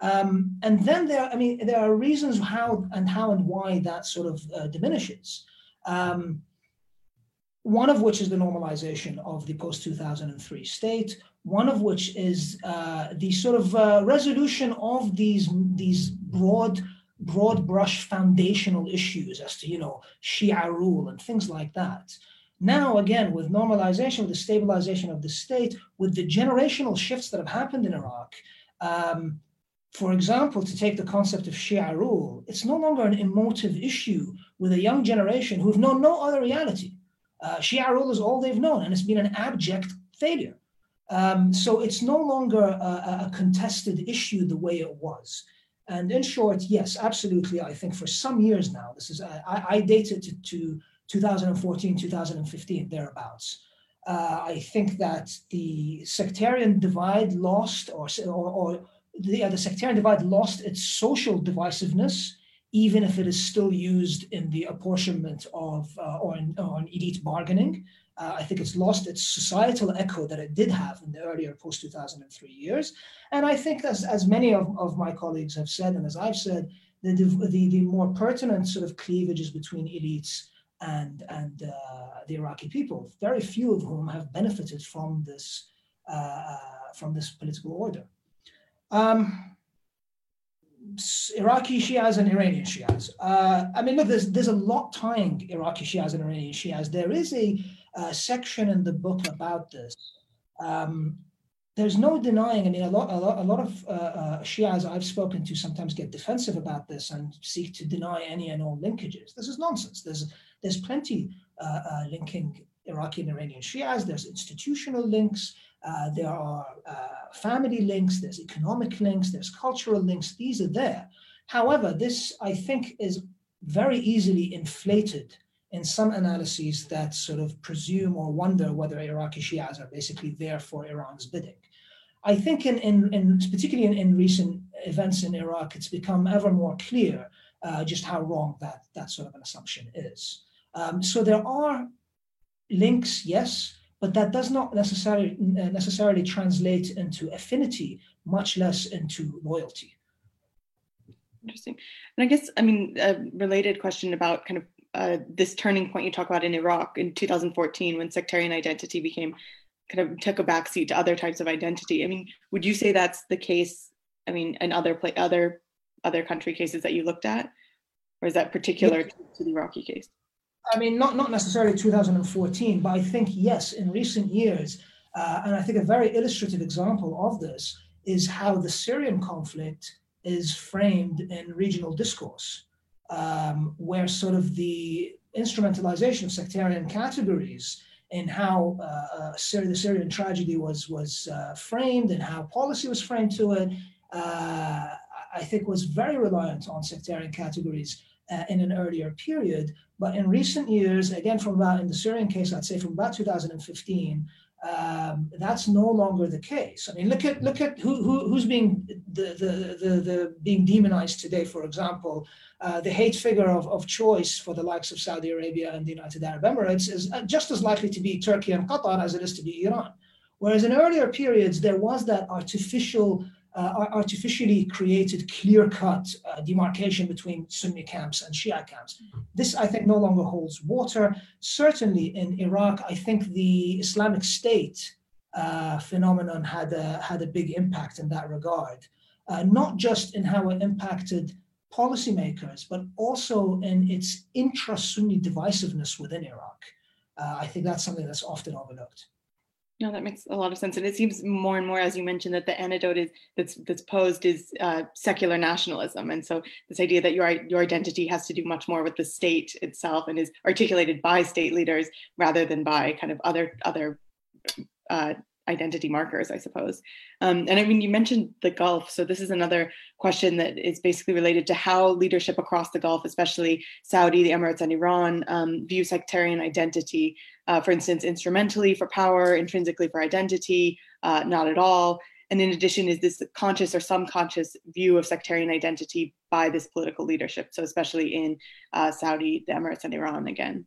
Um, and then there, I mean, there are reasons how and how and why that sort of uh, diminishes. Um, one of which is the normalization of the post 2003 state, one of which is uh, the sort of uh, resolution of these, these broad, broad brush foundational issues as to, you know, Shia rule and things like that. Now, again, with normalization, with the stabilization of the state, with the generational shifts that have happened in Iraq, um, for example, to take the concept of Shia rule, it's no longer an emotive issue with a young generation who've known no other reality. Uh, Shia rule is all they've known, and it's been an abject failure. Um, so it's no longer a, a, contested issue the way it was. And in short, yes, absolutely. I think for some years now, this is I, I date it to, to 2014, 2015, thereabouts. Uh, I think that the sectarian divide lost, or, or, or the, uh, the sectarian divide lost its social divisiveness even if it is still used in the apportionment of uh, or, in elite bargaining. Uh, I think it's lost its societal echo that it did have in the earlier post 2003 years. And I think, as, as many of, of my colleagues have said, and as I've said, the, the, the more pertinent sort of cleavages between elites and, and uh, the Iraqi people, very few of whom have benefited from this, uh, uh from this political order. Um, Iraqi Shias and Iranian Shias. Uh, I mean, look, there's there's a lot tying Iraqi Shias and Iranian Shias. There is a, a section in the book about this. Um, there's no denying. I mean, a lot a lot, a lot of uh, uh, Shias I've spoken to sometimes get defensive about this and seek to deny any and all linkages. This is nonsense. There's there's plenty uh, uh, linking Iraqi and Iranian Shias. There's institutional links. Uh, there are uh, family links, there's economic links, there's cultural links. These are there. However, this, I think, is very easily inflated in some analyses that sort of presume or wonder whether Iraqi Shias are basically there for Iran's bidding. I think, in, in, in particularly in, in, recent events in Iraq, it's become ever more clear uh, just how wrong that, that sort of an assumption is. Um, so there are links, yes, but that does not necessarily necessarily translate into affinity, much less into loyalty. Interesting. And I guess, I mean, a related question about kind of uh, this turning point you talk about in Iraq in 2014 when sectarian identity became kind of took a backseat to other types of identity. I mean, would you say that's the case? I mean, in other play, other other country cases that you looked at, or is that particular to, to the Iraqi case? I mean, not, not necessarily 2014, but I think, yes, in recent years, uh, and I think a very illustrative example of this is how the Syrian conflict is framed in regional discourse, um, where sort of the instrumentalization of sectarian categories in how uh, uh, the Syrian tragedy was was uh, framed and how policy was framed to it, uh, I think was very reliant on sectarian categories uh, in an earlier period. But in recent years, again, from about in the Syrian case, I'd say from about 2015, um, that's no longer the case. I mean, look at look at who, who who's being the, the the, the being demonized today. For example, uh, the hate figure of, of choice for the likes of Saudi Arabia and the United Arab Emirates is uh, just as likely to be Turkey and Qatar as it is to be Iran. Whereas in earlier periods, there was that artificial uh, artificially created clear-cut uh, demarcation between Sunni camps and Shia camps. This, I think, no longer holds water. Certainly in Iraq, I think the Islamic State uh, phenomenon had a, had a big impact in that regard, uh, not just in how it impacted policymakers, but also in its intra-Sunni divisiveness within Iraq. Uh, I think that's something that's often overlooked. No, that makes a lot of sense, and it seems more and more, as you mentioned, that the antidote is that's that's posed is uh, secular nationalism, and so this idea that your your identity has to do much more with the state itself and is articulated by state leaders rather than by kind of other other uh, identity markers, I suppose. Um, and I mean, you mentioned the Gulf, so this is another question that is basically related to how leadership across the Gulf, especially Saudi, the Emirates, and Iran, um, view sectarian identity uh, for instance, instrumentally for power, intrinsically for identity, uh, not at all. And in addition, is this conscious or subconscious view of sectarian identity by this political leadership? So, especially in uh, Saudi, the Emirates, and Iran again.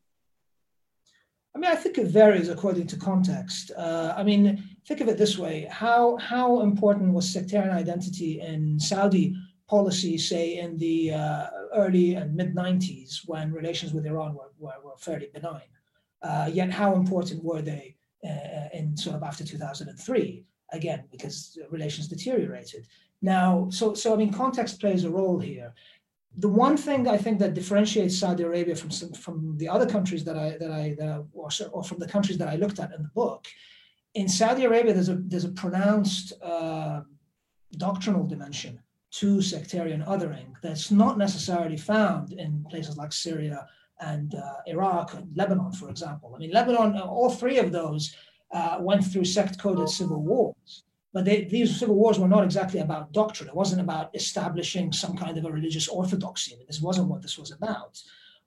I mean, I think it varies according to context. Uh, I mean, think of it this way: how how important was sectarian identity in Saudi policy, say in the uh, early and mid '90s, when relations with Iran were, were, were fairly benign? Uh, yet, how important were they uh, in sort of after 2003? Again, because relations deteriorated. Now, so so I mean, context plays a role here. The one thing I think that differentiates Saudi Arabia from from the other countries that I that I, that or, from the countries that I looked at in the book, in Saudi Arabia, there's a there's a pronounced uh, doctrinal dimension to sectarian othering that's not necessarily found in places like Syria and uh, Iraq and Lebanon, for example. I mean, Lebanon, all three of those uh, went through sect-coded civil wars. But they, these civil wars were not exactly about doctrine. It wasn't about establishing some kind of a religious orthodoxy. I mean, this wasn't what this was about.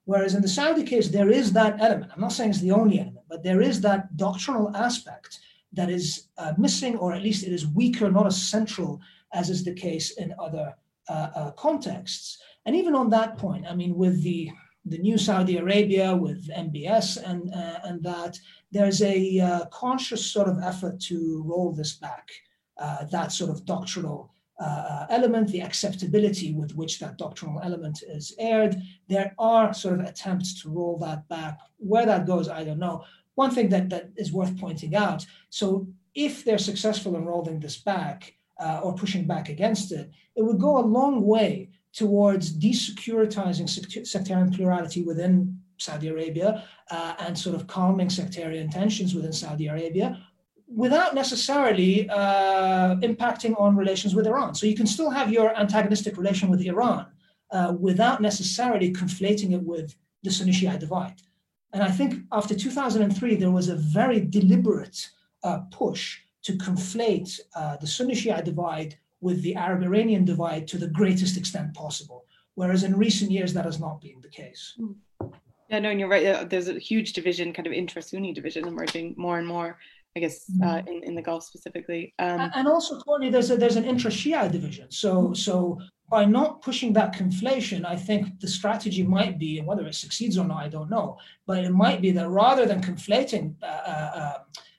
Whereas in the Saudi case, there is that element. I'm not saying it's the only element, but there is that doctrinal aspect that is uh, missing, or at least it is weaker, not as central as is the case in other uh, uh, contexts. And even on that point, I mean, with the the new Saudi Arabia with MBS and uh, and that there's a uh, conscious sort of effort to roll this back, uh, that sort of doctrinal uh, element, the acceptability with which that doctrinal element is aired. There are sort of attempts to roll that back. Where that goes, I don't know. One thing that, that is worth pointing out so, if they're successful in rolling this back uh, or pushing back against it, it would go a long way towards desecuritizing sectarian plurality within Saudi Arabia uh, and sort of calming sectarian tensions within Saudi Arabia without necessarily uh, impacting on relations with Iran. So you can still have your antagonistic relation with Iran uh, without necessarily conflating it with the Sunni Shia divide. And I think after 2003, there was a very deliberate uh, push to conflate uh, the Sunni Shia divide with the Arab Iranian divide to the greatest extent possible. Whereas in recent years, that has not been the case. Yeah, no, and you're right. There's a huge division, kind of intra-Sunni division emerging more and more I guess uh, mm-hmm. in, in the Gulf specifically. Um, and also, Courtney, there's a, there's an intra-Shia division. So so by not pushing that conflation, I think the strategy might be, and whether it succeeds or not, I don't know, but it might be that rather than conflating uh, uh,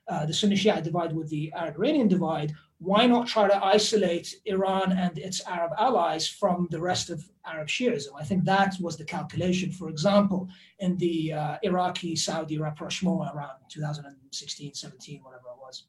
uh the Sunni Shia divide with the Arab Iranian divide, why not try to isolate Iran and its Arab allies from the rest of Arab Shiism? I think that was the calculation, for example, in the uh, Iraqi Saudi rapprochement around 2016, 17, whatever it was.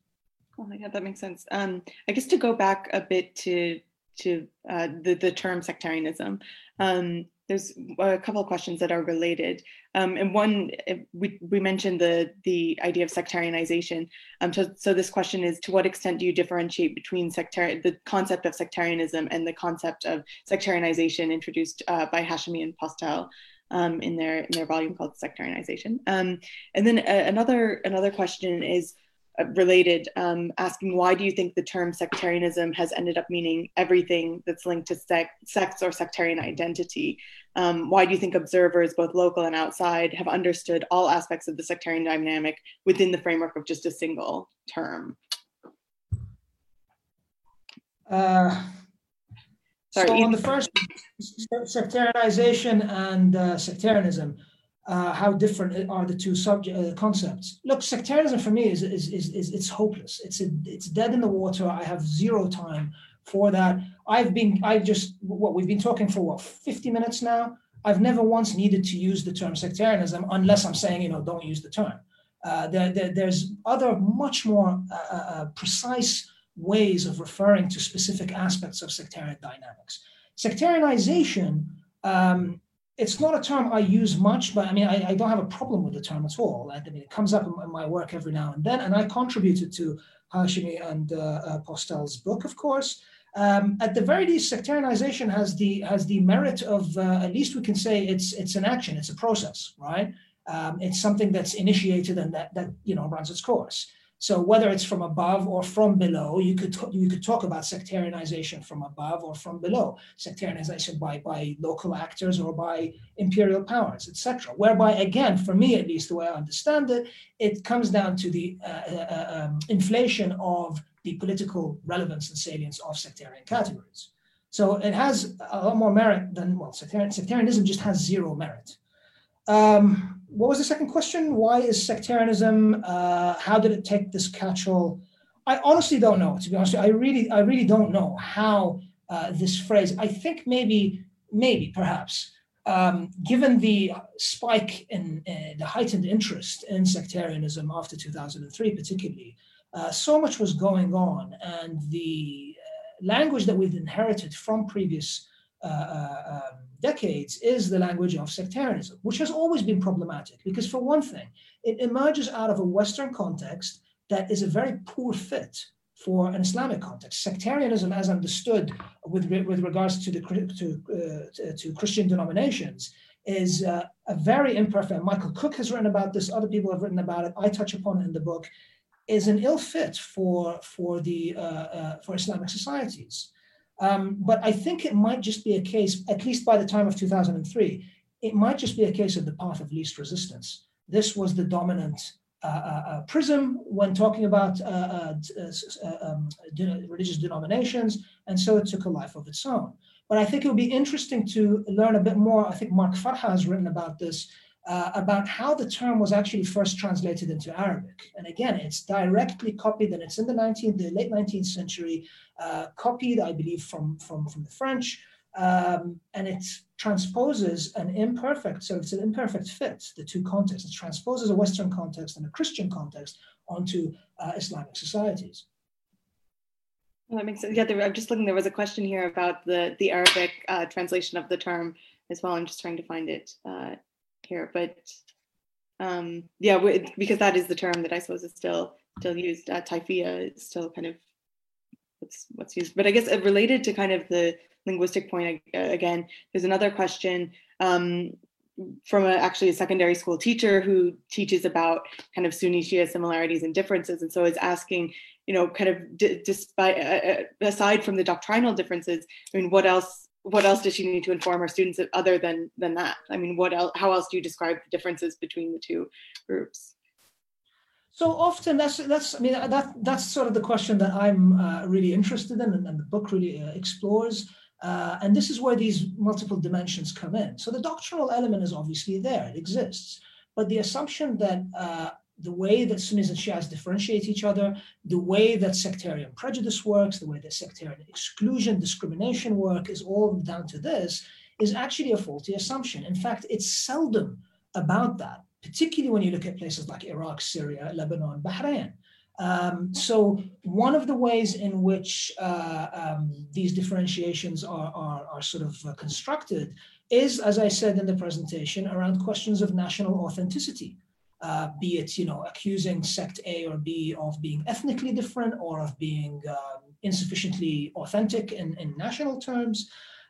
Oh my God, that makes sense. Um, I guess to go back a bit to to uh, the the term sectarianism. Um, there's a couple of questions that are related. Um, and one, we, we mentioned the, the idea of sectarianization. Um, so, so this question is, to what extent do you differentiate between sectarian, the concept of sectarianism and the concept of sectarianization introduced uh, by Hashemi and Postel um, in, their, in their volume called Sectarianization? Um, and then uh, another, another question is, related, um, asking why do you think the term sectarianism has ended up meaning everything that's linked to sec- sex or sectarian identity? Um, why do you think observers, both local and outside, have understood all aspects of the sectarian dynamic within the framework of just a single term? Uh, Sorry, so on the first sectarianization and uh, sectarianism, uh, how different are the two subject uh, concepts. Look, sectarianism for me is, is, is, is it's hopeless. It's a, it's dead in the water. I have zero time for that. I've been I've just what we've been talking for what 50 minutes now. I've never once needed to use the term sectarianism unless I'm saying you know don't use the term. Uh, there, there, there's other much more uh, uh, uh, precise ways of referring to specific aspects of sectarian dynamics. Sectarianization um, it's not a term I use much, but I mean, I, I, don't have a problem with the term at all. I mean, it comes up in, my work every now and then, and I contributed to Hashemi and uh, uh, Postel's book, of course. Um, at the very least, sectarianization has the has the merit of uh, at least we can say it's it's an action, it's a process, right? Um, it's something that's initiated and that that you know runs its course. So whether it's from above or from below, you could you could talk about sectarianization from above or from below, sectarianization by by local actors or by imperial powers, etc. Whereby, again, for me at least, the way I understand it, it comes down to the uh, uh, uh um, inflation of the political relevance and salience of sectarian categories. So it has a lot more merit than well, sectarian, sectarianism just has zero merit. Um, what was the second question? Why is sectarianism? Uh, how did it take this catch-all? I honestly don't know. To be honest, I really, I really don't know how uh, this phrase. I think maybe, maybe, perhaps, um, given the spike in uh, the heightened interest in sectarianism after 2003, particularly, uh, so much was going on, and the uh, language that we've inherited from previous uh, um, decades is the language of sectarianism, which has always been problematic because, for one thing, it emerges out of a Western context that is a very poor fit for an Islamic context. Sectarianism, as understood with, with regards to, the, to, uh, to Christian denominations, is uh, a very imperfect. Michael Cook has written about this. Other people have written about it. I touch upon it in the book. Is an ill fit for for the uh, uh for Islamic societies. Um, but I think it might just be a case, at least by the time of 2003, it might just be a case of the path of least resistance. This was the dominant uh, uh, uh prism when talking about uh, uh, uh um, religious denominations, and so it took a life of its own. But I think it would be interesting to learn a bit more. I think Mark Farha has written about this, uh, about how the term was actually first translated into Arabic. And again, it's directly copied, and it's in the 19th, the late 19th century, uh, copied, I believe, from, from, from the French. Um, and it transposes an imperfect, so it's an imperfect fit, the two contexts. It transposes a Western context and a Christian context onto uh, Islamic societies. Well, that makes sense. Yeah, there, I'm just looking. There was a question here about the the Arabic uh, translation of the term as well. I'm just trying to find it uh, here, but um, yeah, because that is the term that I suppose is still still used. Uh, Taifia is still kind of what's what's used. But I guess uh, related to kind of the linguistic point uh, again, there's another question um, from a, actually a secondary school teacher who teaches about kind of Sunni Shia similarities and differences, and so is asking, you know, kind of d- despite uh, uh, aside from the doctrinal differences, I mean, what else? What else does she need to inform her students other than than that? I mean, what else? How else do you describe the differences between the two groups? So often, that's that's I mean that that's sort of the question that I'm uh, really interested in, and, and the book really uh, explores. Uh, and this is where these multiple dimensions come in. So the doctrinal element is obviously there, it exists. But the assumption that uh, the way that Sunnis and Shias differentiate each other, the way that sectarian prejudice works, the way that sectarian exclusion, discrimination work is all down to this, is actually a faulty assumption. In fact, it's seldom about that, particularly when you look at places like Iraq, Syria, Lebanon, Bahrain. Um, so one of the ways in which uh, um, these differentiations are, are, are sort of uh, constructed is, as I said in the presentation, around questions of national authenticity. Uh, be it, you know, accusing sect A or B of being ethnically different or of being um, insufficiently authentic in, in national terms.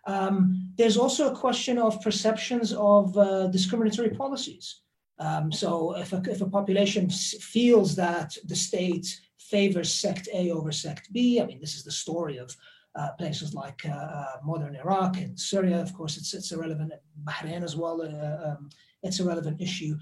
Um, there's also a question of perceptions of uh, discriminatory policies. Um, so if a, if a population feels that the state favors sect A over sect B, I mean, this is the story of uh, places like uh, uh, modern Iraq and Syria. Of course, it's, it's a relevant, Bahrain as well, uh, um, it's a relevant issue.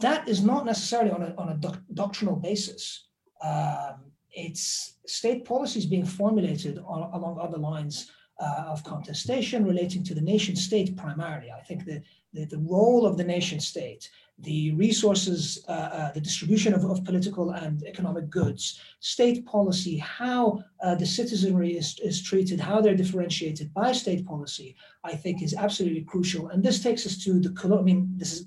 That is not necessarily on a, on a doc- doctrinal basis. Um, it's state policies being formulated on, along other lines uh, of contestation relating to the nation state primarily. I think the, the, the role of the nation state the resources, uh, uh, the distribution of, of, political and economic goods, state policy, how uh, the citizenry is, is treated, how they're differentiated by state policy, I think is absolutely crucial. And this takes us to the, I mean, this is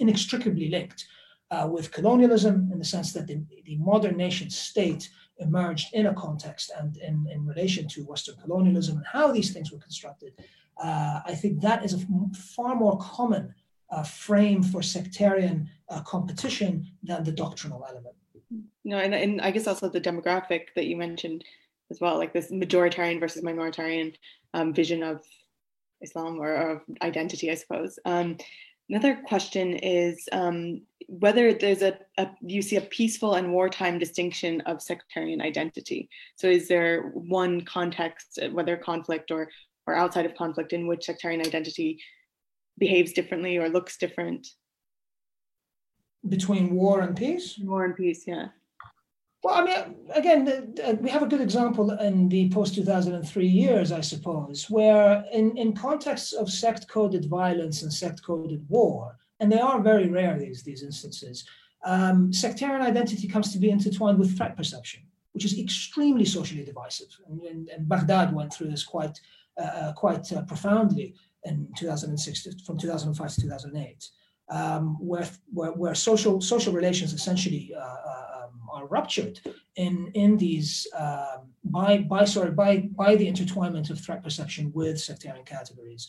inextricably linked uh, with colonialism in the sense that the, the modern nation state emerged in a context and in, in relation to Western colonialism and how these things were constructed. Uh, I think that is a far more common uh, frame for sectarian uh, competition than the doctrinal element. No, and, and I guess also the demographic that you mentioned as well, like this majoritarian versus minoritarian um, vision of Islam or of identity, I suppose. Um, another question is um, whether there's a, a, you see a peaceful and wartime distinction of sectarian identity. So is there one context, whether conflict or or outside of conflict, in which sectarian identity behaves differently or looks different? Between war and peace? War and peace yeah well i mean again we have a good example in the post 2003 years i suppose where in, in contexts of sect coded violence and sect coded war and they are very rare these these instances um, sectarian identity comes to be intertwined with threat perception which is extremely socially divisive. And, and, and baghdad went through this quite uh, uh quite uh, profoundly in 2006 from 2005 to 2008, um, where, where, where social social relations essentially uh, uh, are ruptured in in these um, by by sorry by by the intertwinement of threat perception with sectarian categories.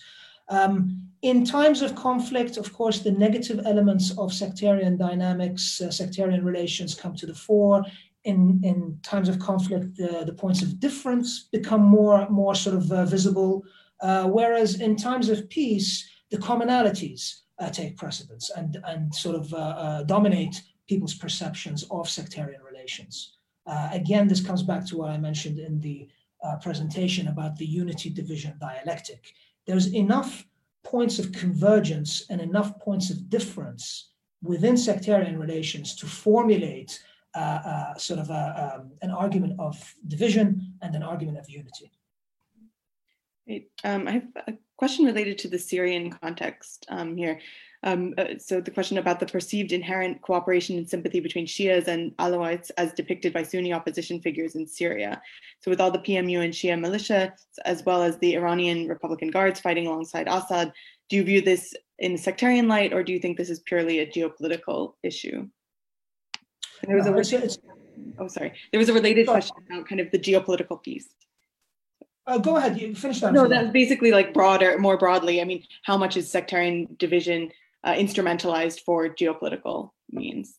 Um, in times of conflict, of course, the negative elements of sectarian dynamics, uh, sectarian relations come to the fore. In, in times of conflict, the, the points of difference become more, more sort of uh, visible. Uh, whereas in times of peace, the commonalities uh, take precedence and, and sort of uh, uh dominate people's perceptions of sectarian relations. Uh, again, this comes back to what I mentioned in the uh, presentation about the unity division dialectic. There's enough points of convergence and enough points of difference within sectarian relations to formulate sort of a, um, an argument of division and an argument of unity. Um, I have a question related to the Syrian context um, here. Um, uh, so the question about the perceived inherent cooperation and sympathy between Shias and Alawites as depicted by Sunni opposition figures in Syria. So with all the PMU and Shia militia, as well as the Iranian Republican Guards fighting alongside Assad, do you view this in a sectarian light or do you think this is purely a geopolitical issue? there was no, a, oh, sorry. There was a related question about kind of the geopolitical piece. Uh, go ahead. You finish that. No, that's basically like broader, more broadly. I mean, how much is sectarian division uh, instrumentalized for geopolitical means?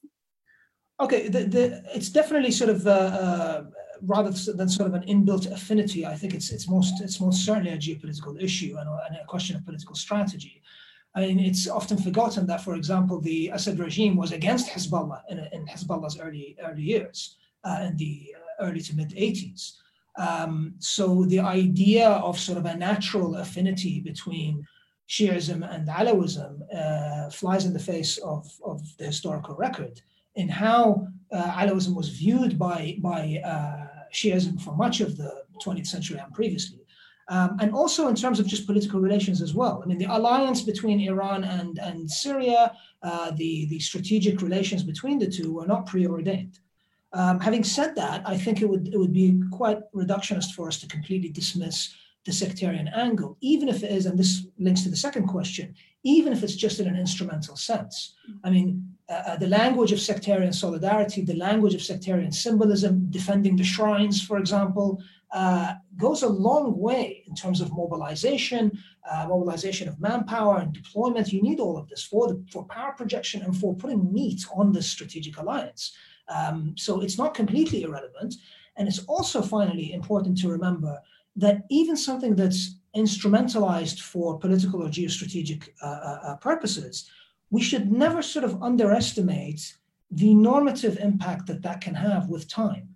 Okay, the, the, it's definitely sort of uh, uh, rather than sort of an inbuilt affinity. I think it's it's most it's most certainly a geopolitical issue and, and a question of political strategy. I mean, it's often forgotten that, for example, the Assad regime was against Hezbollah in, in Hezbollah's early early years uh, in the early to mid 80s. Um, so the idea of sort of a natural affinity between Shiism and Alawism uh, flies in the face of, of the historical record in how uh, Alawism was viewed by, by uh, Shiism for much of the 20th century and previously. Um, and also in terms of just political relations as well. I mean, the alliance between Iran and, and Syria, uh, the, the strategic relations between the two were not preordained. Um, having said that, I think it would it would be quite reductionist for us to completely dismiss the sectarian angle, even if it is, and this links to the second question, even if it's just in an instrumental sense. I mean, uh, uh the language of sectarian solidarity, the language of sectarian symbolism, defending the shrines, for example, uh, goes a long way in terms of mobilization, uh, mobilization of manpower and deployment. You need all of this for the for power projection and for putting meat on this strategic alliance. Um, so it's not completely irrelevant. And it's also finally important to remember that even something that's instrumentalized for political or geostrategic uh, uh, uh, purposes, we should never sort of underestimate the normative impact that that can have with time.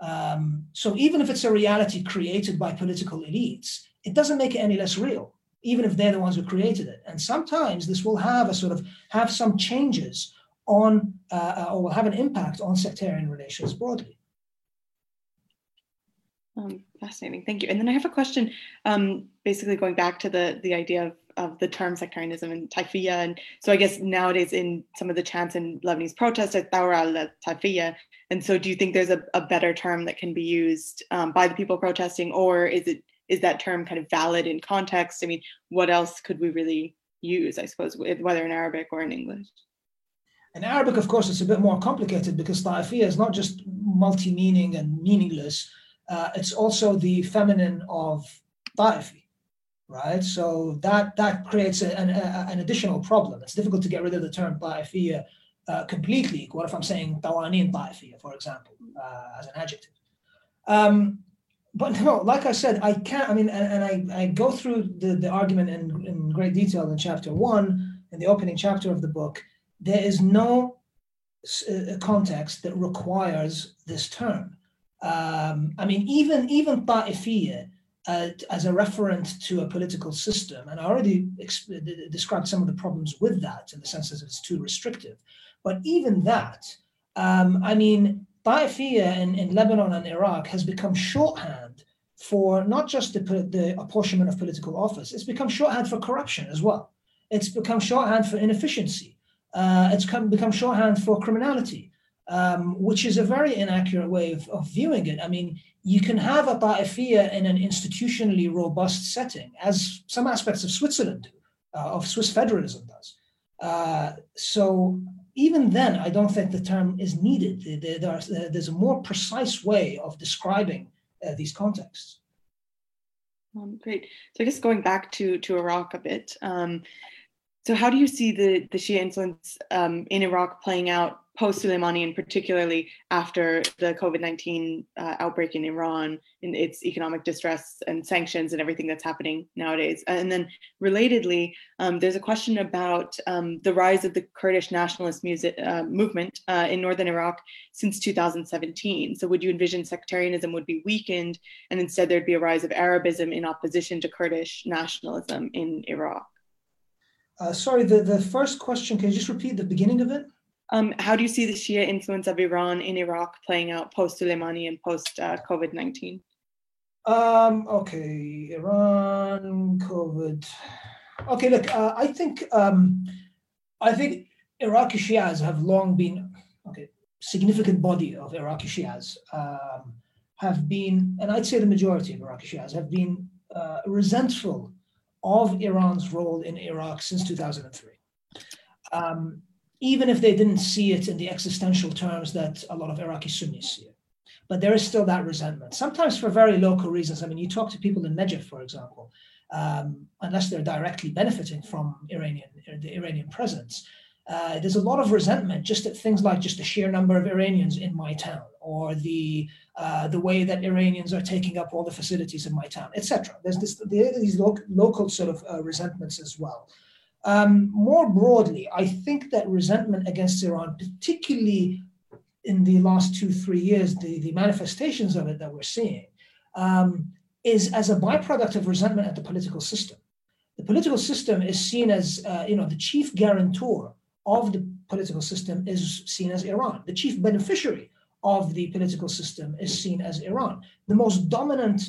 Um, so even if it's a reality created by political elites, it doesn't make it any less real, even if they're the ones who created it. And sometimes this will have a sort of have some changes on uh, or will have an impact on sectarian relations broadly. Um, fascinating, thank you. And then I have a question, um, basically going back to the the idea of, of the term sectarianism and taifiyya. And so I guess nowadays in some of the chants in Lebanese protests, it's al And so do you think there's a, a better term that can be used um, by the people protesting, or is it is that term kind of valid in context? I mean, what else could we really use, I suppose, whether in Arabic or in English? In Arabic, of course, it's a bit more complicated because ta'ifiyya is not just multi-meaning and meaningless. Uh, it's also the feminine of ta'ifi, right? So that that creates a, an, a, an, additional problem. It's difficult to get rid of the term ta'ifiyya uh, completely. What if I'm saying tawanin ta'ifiyya, for example, uh, as an adjective? Um, but no, like I said, I can't. I mean, and, and I, I go through the, the argument in, in great detail in chapter one, in the opening chapter of the book there is no uh, context that requires this term. Um, I mean, even even ta'ifiyya uh, as a referent to a political system, and I already described some of the problems with that in the sense that it's too restrictive. But even that, um, I mean, ta'ifiyya in, in Lebanon and Iraq has become shorthand for not just the, the apportionment of political office, it's become shorthand for corruption as well. It's become shorthand for inefficiency uh, it's come, become shorthand for criminality, um, which is a very inaccurate way of, of, viewing it. I mean, you can have a ta'ifiyya in an institutionally robust setting, as some aspects of Switzerland do, uh, of Swiss federalism does. Uh, so even then, I don't think the term is needed. There, there there's a more precise way of describing uh, these contexts. Um, great. So I guess going back to to Iraq a bit. Um, so, how do you see the, the Shia influence um, in Iraq playing out post Soleimani, and particularly after the COVID 19 uh, outbreak in Iran, in its economic distress and sanctions and everything that's happening nowadays? And then, relatedly, um, there's a question about um, the rise of the Kurdish nationalist music, uh, movement uh, in northern Iraq since 2017. So, would you envision sectarianism would be weakened, and instead there'd be a rise of Arabism in opposition to Kurdish nationalism in Iraq? Uh, sorry, the, the first question, can you just repeat the beginning of it? Um, how do you see the Shia influence of Iran in Iraq playing out post Soleimani and post uh, COVID 19? Um, okay, Iran, COVID. Okay, look, uh, I think um, I think Iraqi Shias have long been okay. Significant body of Iraqi Shias um, have been, and I'd say the majority of Iraqi Shias have been uh, resentful of Iran's role in Iraq since 2003. Um, even if they didn't see it in the existential terms that a lot of Iraqi Sunnis see it. But there is still that resentment, sometimes for very local reasons. I mean, you talk to people in Najaf, for example, um, unless they're directly benefiting from Iranian the Iranian presence. Uh, there's a lot of resentment just at things like just the sheer number of Iranians in my town, or the uh, the way that Iranians are taking up all the facilities in my town, etc. There's this, these local, local sort of uh, resentments as well. Um, more broadly, I think that resentment against Iran, particularly in the last two, three years, the, the manifestations of it that we're seeing, um, is as a byproduct of resentment at the political system. The political system is seen as, uh, you know, the chief guarantor of the political system is seen as Iran. The chief beneficiary of the political system is seen as Iran. The most dominant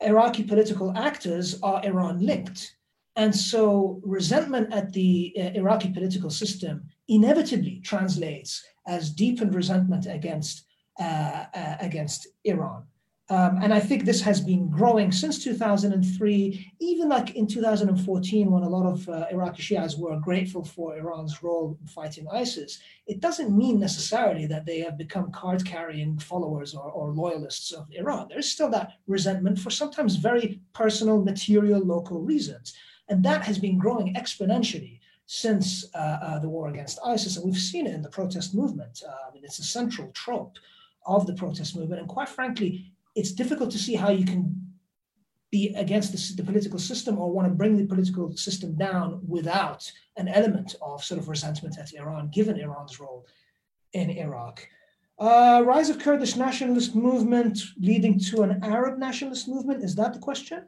Iraqi political actors are Iran linked. And so resentment at the uh, Iraqi political system inevitably translates as deepened resentment against, uh, uh, against Iran. Um, and I think this has been growing since 2003, even like in 2014, when a lot of uh, Iraqi Shias were grateful for Iran's role in fighting ISIS. It doesn't mean necessarily that they have become card carrying followers or, or loyalists of Iran. There's still that resentment for sometimes very personal, material, local reasons. And that has been growing exponentially since uh, uh, the war against ISIS. And we've seen it in the protest movement. Uh, I mean, it's a central trope of the protest movement. And quite frankly, it's difficult to see how you can be against the, the, political system or want to bring the political system down without an element of sort of resentment at Iran, given Iran's role in Iraq. Uh, rise of Kurdish nationalist movement leading to an Arab nationalist movement. Is that the question?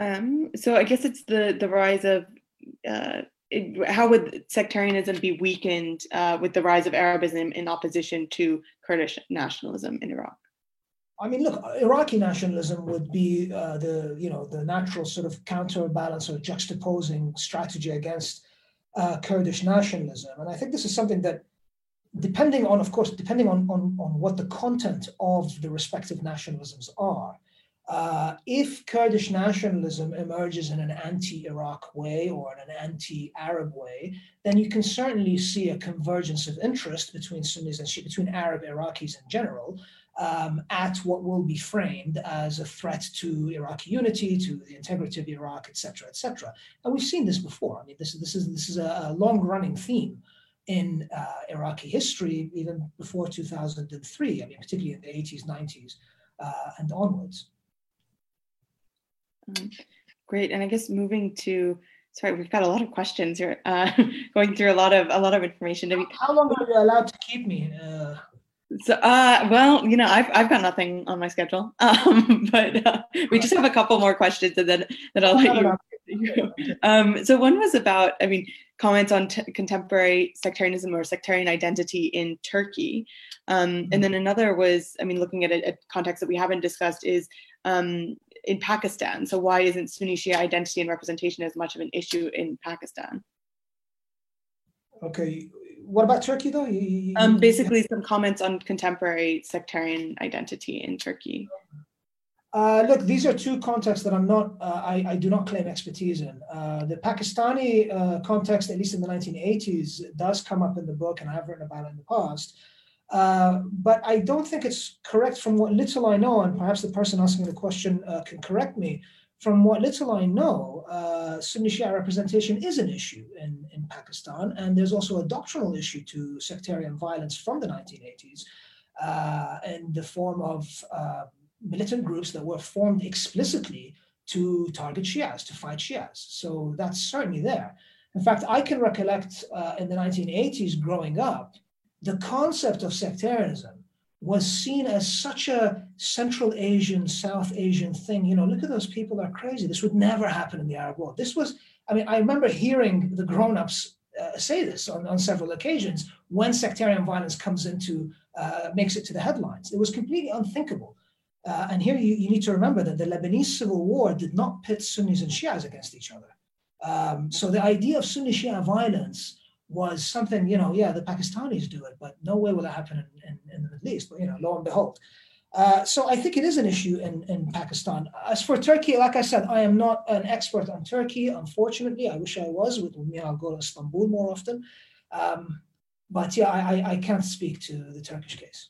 Um, so I guess it's the the rise of uh, it, how would sectarianism be weakened uh, with the rise of Arabism in opposition to Kurdish nationalism in Iraq? I mean, look, Iraqi nationalism would be uh, the you know the natural sort of counterbalance or juxtaposing strategy against uh, Kurdish nationalism, and I think this is something that, depending on, of course, depending on on, on what the content of the respective nationalisms are, uh, if Kurdish nationalism emerges in an anti-Iraq way or in an anti-Arab way, then you can certainly see a convergence of interest between Sunnis and between Arab Iraqis in general um, at what will be framed as a threat to Iraqi unity, to the integrity of Iraq, et cetera, et cetera. And we've seen this before. I mean, this, this is this is a, long-running theme in uh, Iraqi history, even before 2003. I mean, particularly in the 80s, 90s, uh, and onwards. Great, and I guess moving to sorry, we've got a lot of questions here, uh, going through a lot of a lot of information. How long are you allowed to keep me? Uh, so, uh, well, you know, I've, I've got nothing on my schedule, um, but uh, we just have a couple more questions and then, then I'll let you. Um, so one was about, I mean, comments on t- contemporary sectarianism or sectarian identity in Turkey. Um, and mm-hmm. then another was, I mean, looking at a, a context that we haven't discussed is um, in Pakistan. So why isn't Sunni Shia identity and representation as much of an issue in Pakistan? Okay, what about Turkey though? You, um, basically, some comments on contemporary sectarian identity in Turkey. Uh, look, these are two contexts that I'm not, uh, I, I, do not claim expertise in. Uh, the Pakistani uh, context, at least in the 1980s, does come up in the book, and I have written about it in the past. Uh, but I don't think it's correct from what little I know, and perhaps the person asking the question uh, can correct me from what little I know, uh, Sunni Shia representation is an issue in, in Pakistan, and there's also a doctrinal issue to sectarian violence from the 1980s uh, in the form of uh, militant groups that were formed explicitly to target Shias, to fight Shias. So that's certainly there. In fact, I can recollect uh, in the 1980s growing up, the concept of sectarianism was seen as such a Central Asian, South Asian thing. You know, look at those people, they're crazy. This would never happen in the Arab world. This was, I mean, I remember hearing the grown ups uh, say this on, on several occasions when sectarian violence comes into, uh, makes it to the headlines. It was completely unthinkable Uh, and here you, you need to remember that the Lebanese civil war did not pit Sunnis and Shias against each other. Um, so the idea of Sunni Shia violence was something, you know, yeah, the Pakistanis do it, but no way will it happen in, in, in the Middle East. But, you know, lo and behold. Uh, so I think it is an issue in, in Pakistan. As for Turkey, like I said, I am not an expert on Turkey. Unfortunately, I wish I was. With me, I'll go to Istanbul more often. Um, but yeah, I, I can't speak to the Turkish case.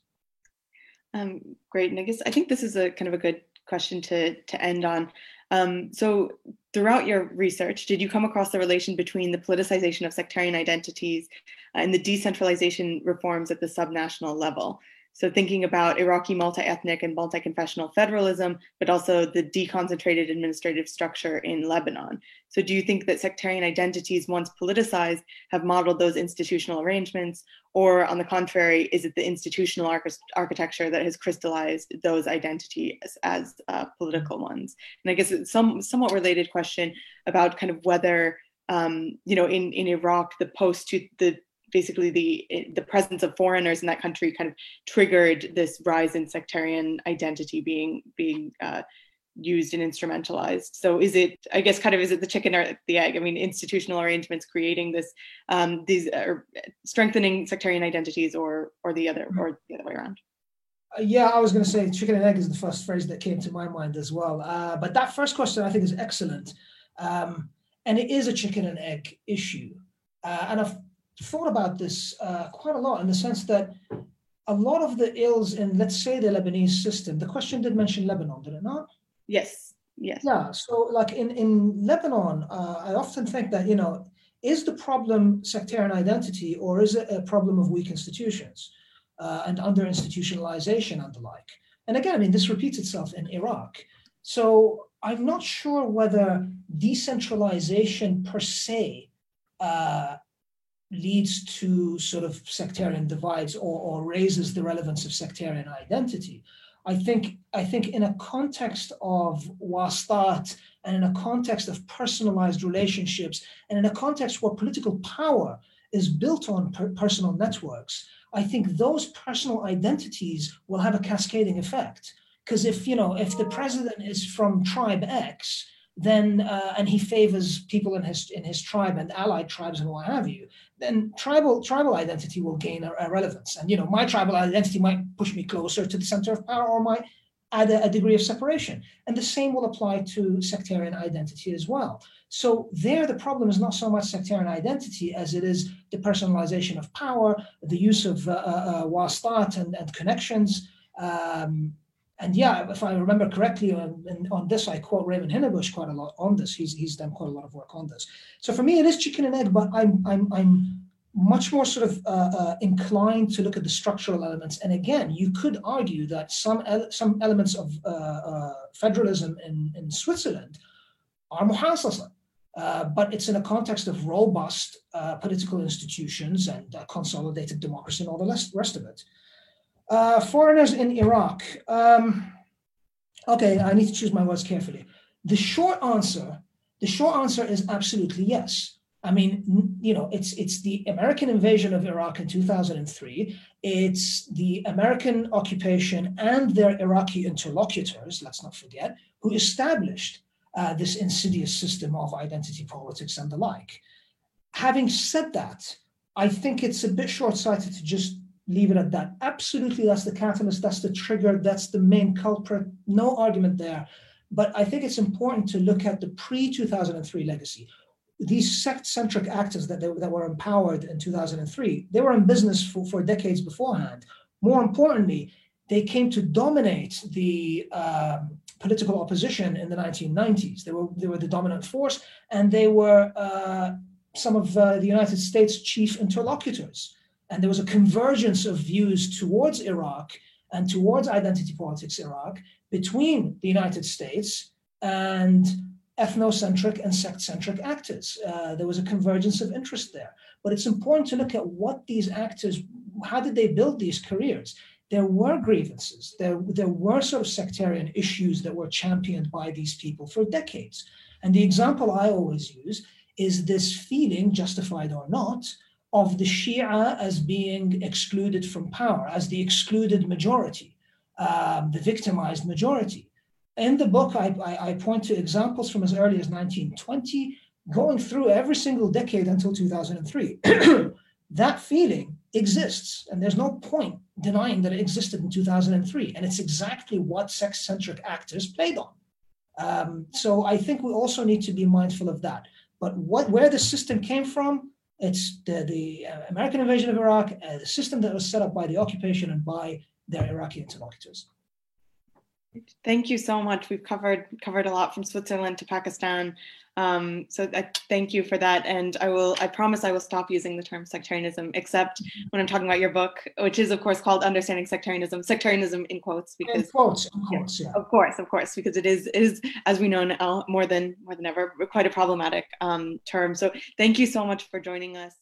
Um, great, and I guess I think this is a kind of a good question to to end on. Um, so, throughout your research, did you come across the relation between the politicization of sectarian identities and the decentralization reforms at the subnational level? So thinking about Iraqi multi-ethnic and multi-confessional federalism, but also the deconcentrated administrative structure in Lebanon. So do you think that sectarian identities, once politicized, have modeled those institutional arrangements? Or on the contrary, is it the institutional arch- architecture that has crystallized those identities as uh, political ones? And I guess it's some somewhat related question about kind of whether um, you know, in, in Iraq, the post to the basically the the presence of foreigners in that country kind of triggered this rise in sectarian identity being being uh, used and instrumentalized. So is it, I guess, kind of is it the chicken or the egg? I mean, institutional arrangements creating this, um, these are uh, strengthening sectarian identities, or or the other, or the other way around. Uh, yeah, I was going to say chicken and egg is the first phrase that came to my mind as well. Uh, but that first question I think is excellent, um, and it is a chicken and egg issue. Uh, and I've thought about this uh, quite a lot in the sense that a lot of the ills in, let's say, the Lebanese system, the question did mention Lebanon, did it not? Yes, yes. Yeah, so like in, in Lebanon, uh, I often think that, you know, is the problem sectarian identity or is it a problem of weak institutions uh, and under institutionalization and the like? And again, I mean, this repeats itself in Iraq. So I'm not sure whether decentralization per se uh, leads to sort of sectarian divides or, or raises the relevance of sectarian identity. I think I think in a context of wasta and in a context of personalized relationships and in a context where political power is built on per- personal networks, I think those personal identities will have a cascading effect. Because if you know if the president is from tribe X, then uh, and he favors people in his in his tribe and allied tribes and what have you, then tribal tribal identity will gain a, a, relevance. And you know, my tribal identity might push me closer to the center of power or might add a, a degree of separation. And the same will apply to sectarian identity as well. So there, the problem is not so much sectarian identity as it is the personalization of power, the use of uh, uh, uh and, and connections. Um, and yeah, if I remember correctly, on, on this, I quote Raymond Hinnebusch quite a lot on this. He's, he's done quite a lot of work on this. So for me, it is chicken and egg, but I'm, I'm, I'm much more sort of uh, uh, inclined to look at the structural elements. And again, you could argue that some, ele- some elements of uh, uh federalism in, in Switzerland are muhassasa. Uh, but it's in a context of robust uh, political institutions and consolidated democracy and all the rest of it. Uh, foreigners in Iraq. Um, okay, I need to choose my words carefully. The short answer, the short answer is absolutely yes. I mean, you know, it's it's the American invasion of Iraq in 2003. It's the American occupation and their Iraqi interlocutors. Let's not forget who established uh, this insidious system of identity politics and the like. Having said that, I think it's a bit short-sighted to just leave it at that. Absolutely, that's the catalyst, that's the trigger, that's the main culprit. No argument there. But I think it's important to look at the pre 2003 legacy. These sect centric actors that, they, that were empowered in 2003, they were in business for, for decades beforehand. More importantly, they came to dominate the um, political opposition in the 1990s. They were, they were the dominant force, and they were uh, some of uh, the United States' chief interlocutors. And there was a convergence of views towards Iraq and towards identity politics Iraq between the United States and ethnocentric and sect-centric actors. Uh, there was a convergence of interest there. But it's important to look at what these actors, how did they build these careers? There were grievances. There, there were sort of sectarian issues that were championed by these people for decades. And the example I always use is this feeling, justified or not, of the Shia as being excluded from power, as the excluded majority. um, the victimized majority. In the book, I, I, I point to examples from as early as 1920, going through every single decade until 2003. that feeling exists, and there's no point denying that it existed in 2003. And it's exactly what sect centric actors played on. Um, so I think we also need to be mindful of that. But what where the system came from, it's the, the uh, American invasion of Iraq, uh, the system that was set up by the occupation and by their Iraqi interlocutors. Thank you so much. We've covered covered a lot from Switzerland to Pakistan. Um, so I thank you for that. And I will, I promise I will stop using the term sectarianism, except when I'm talking about your book, which is of course called Understanding Sectarianism, sectarianism in quotes, because in quotes, of course, yeah. Of course, of course, because it is, it is, as we know now, more than more than ever, quite a problematic um, term. So thank you so much for joining us.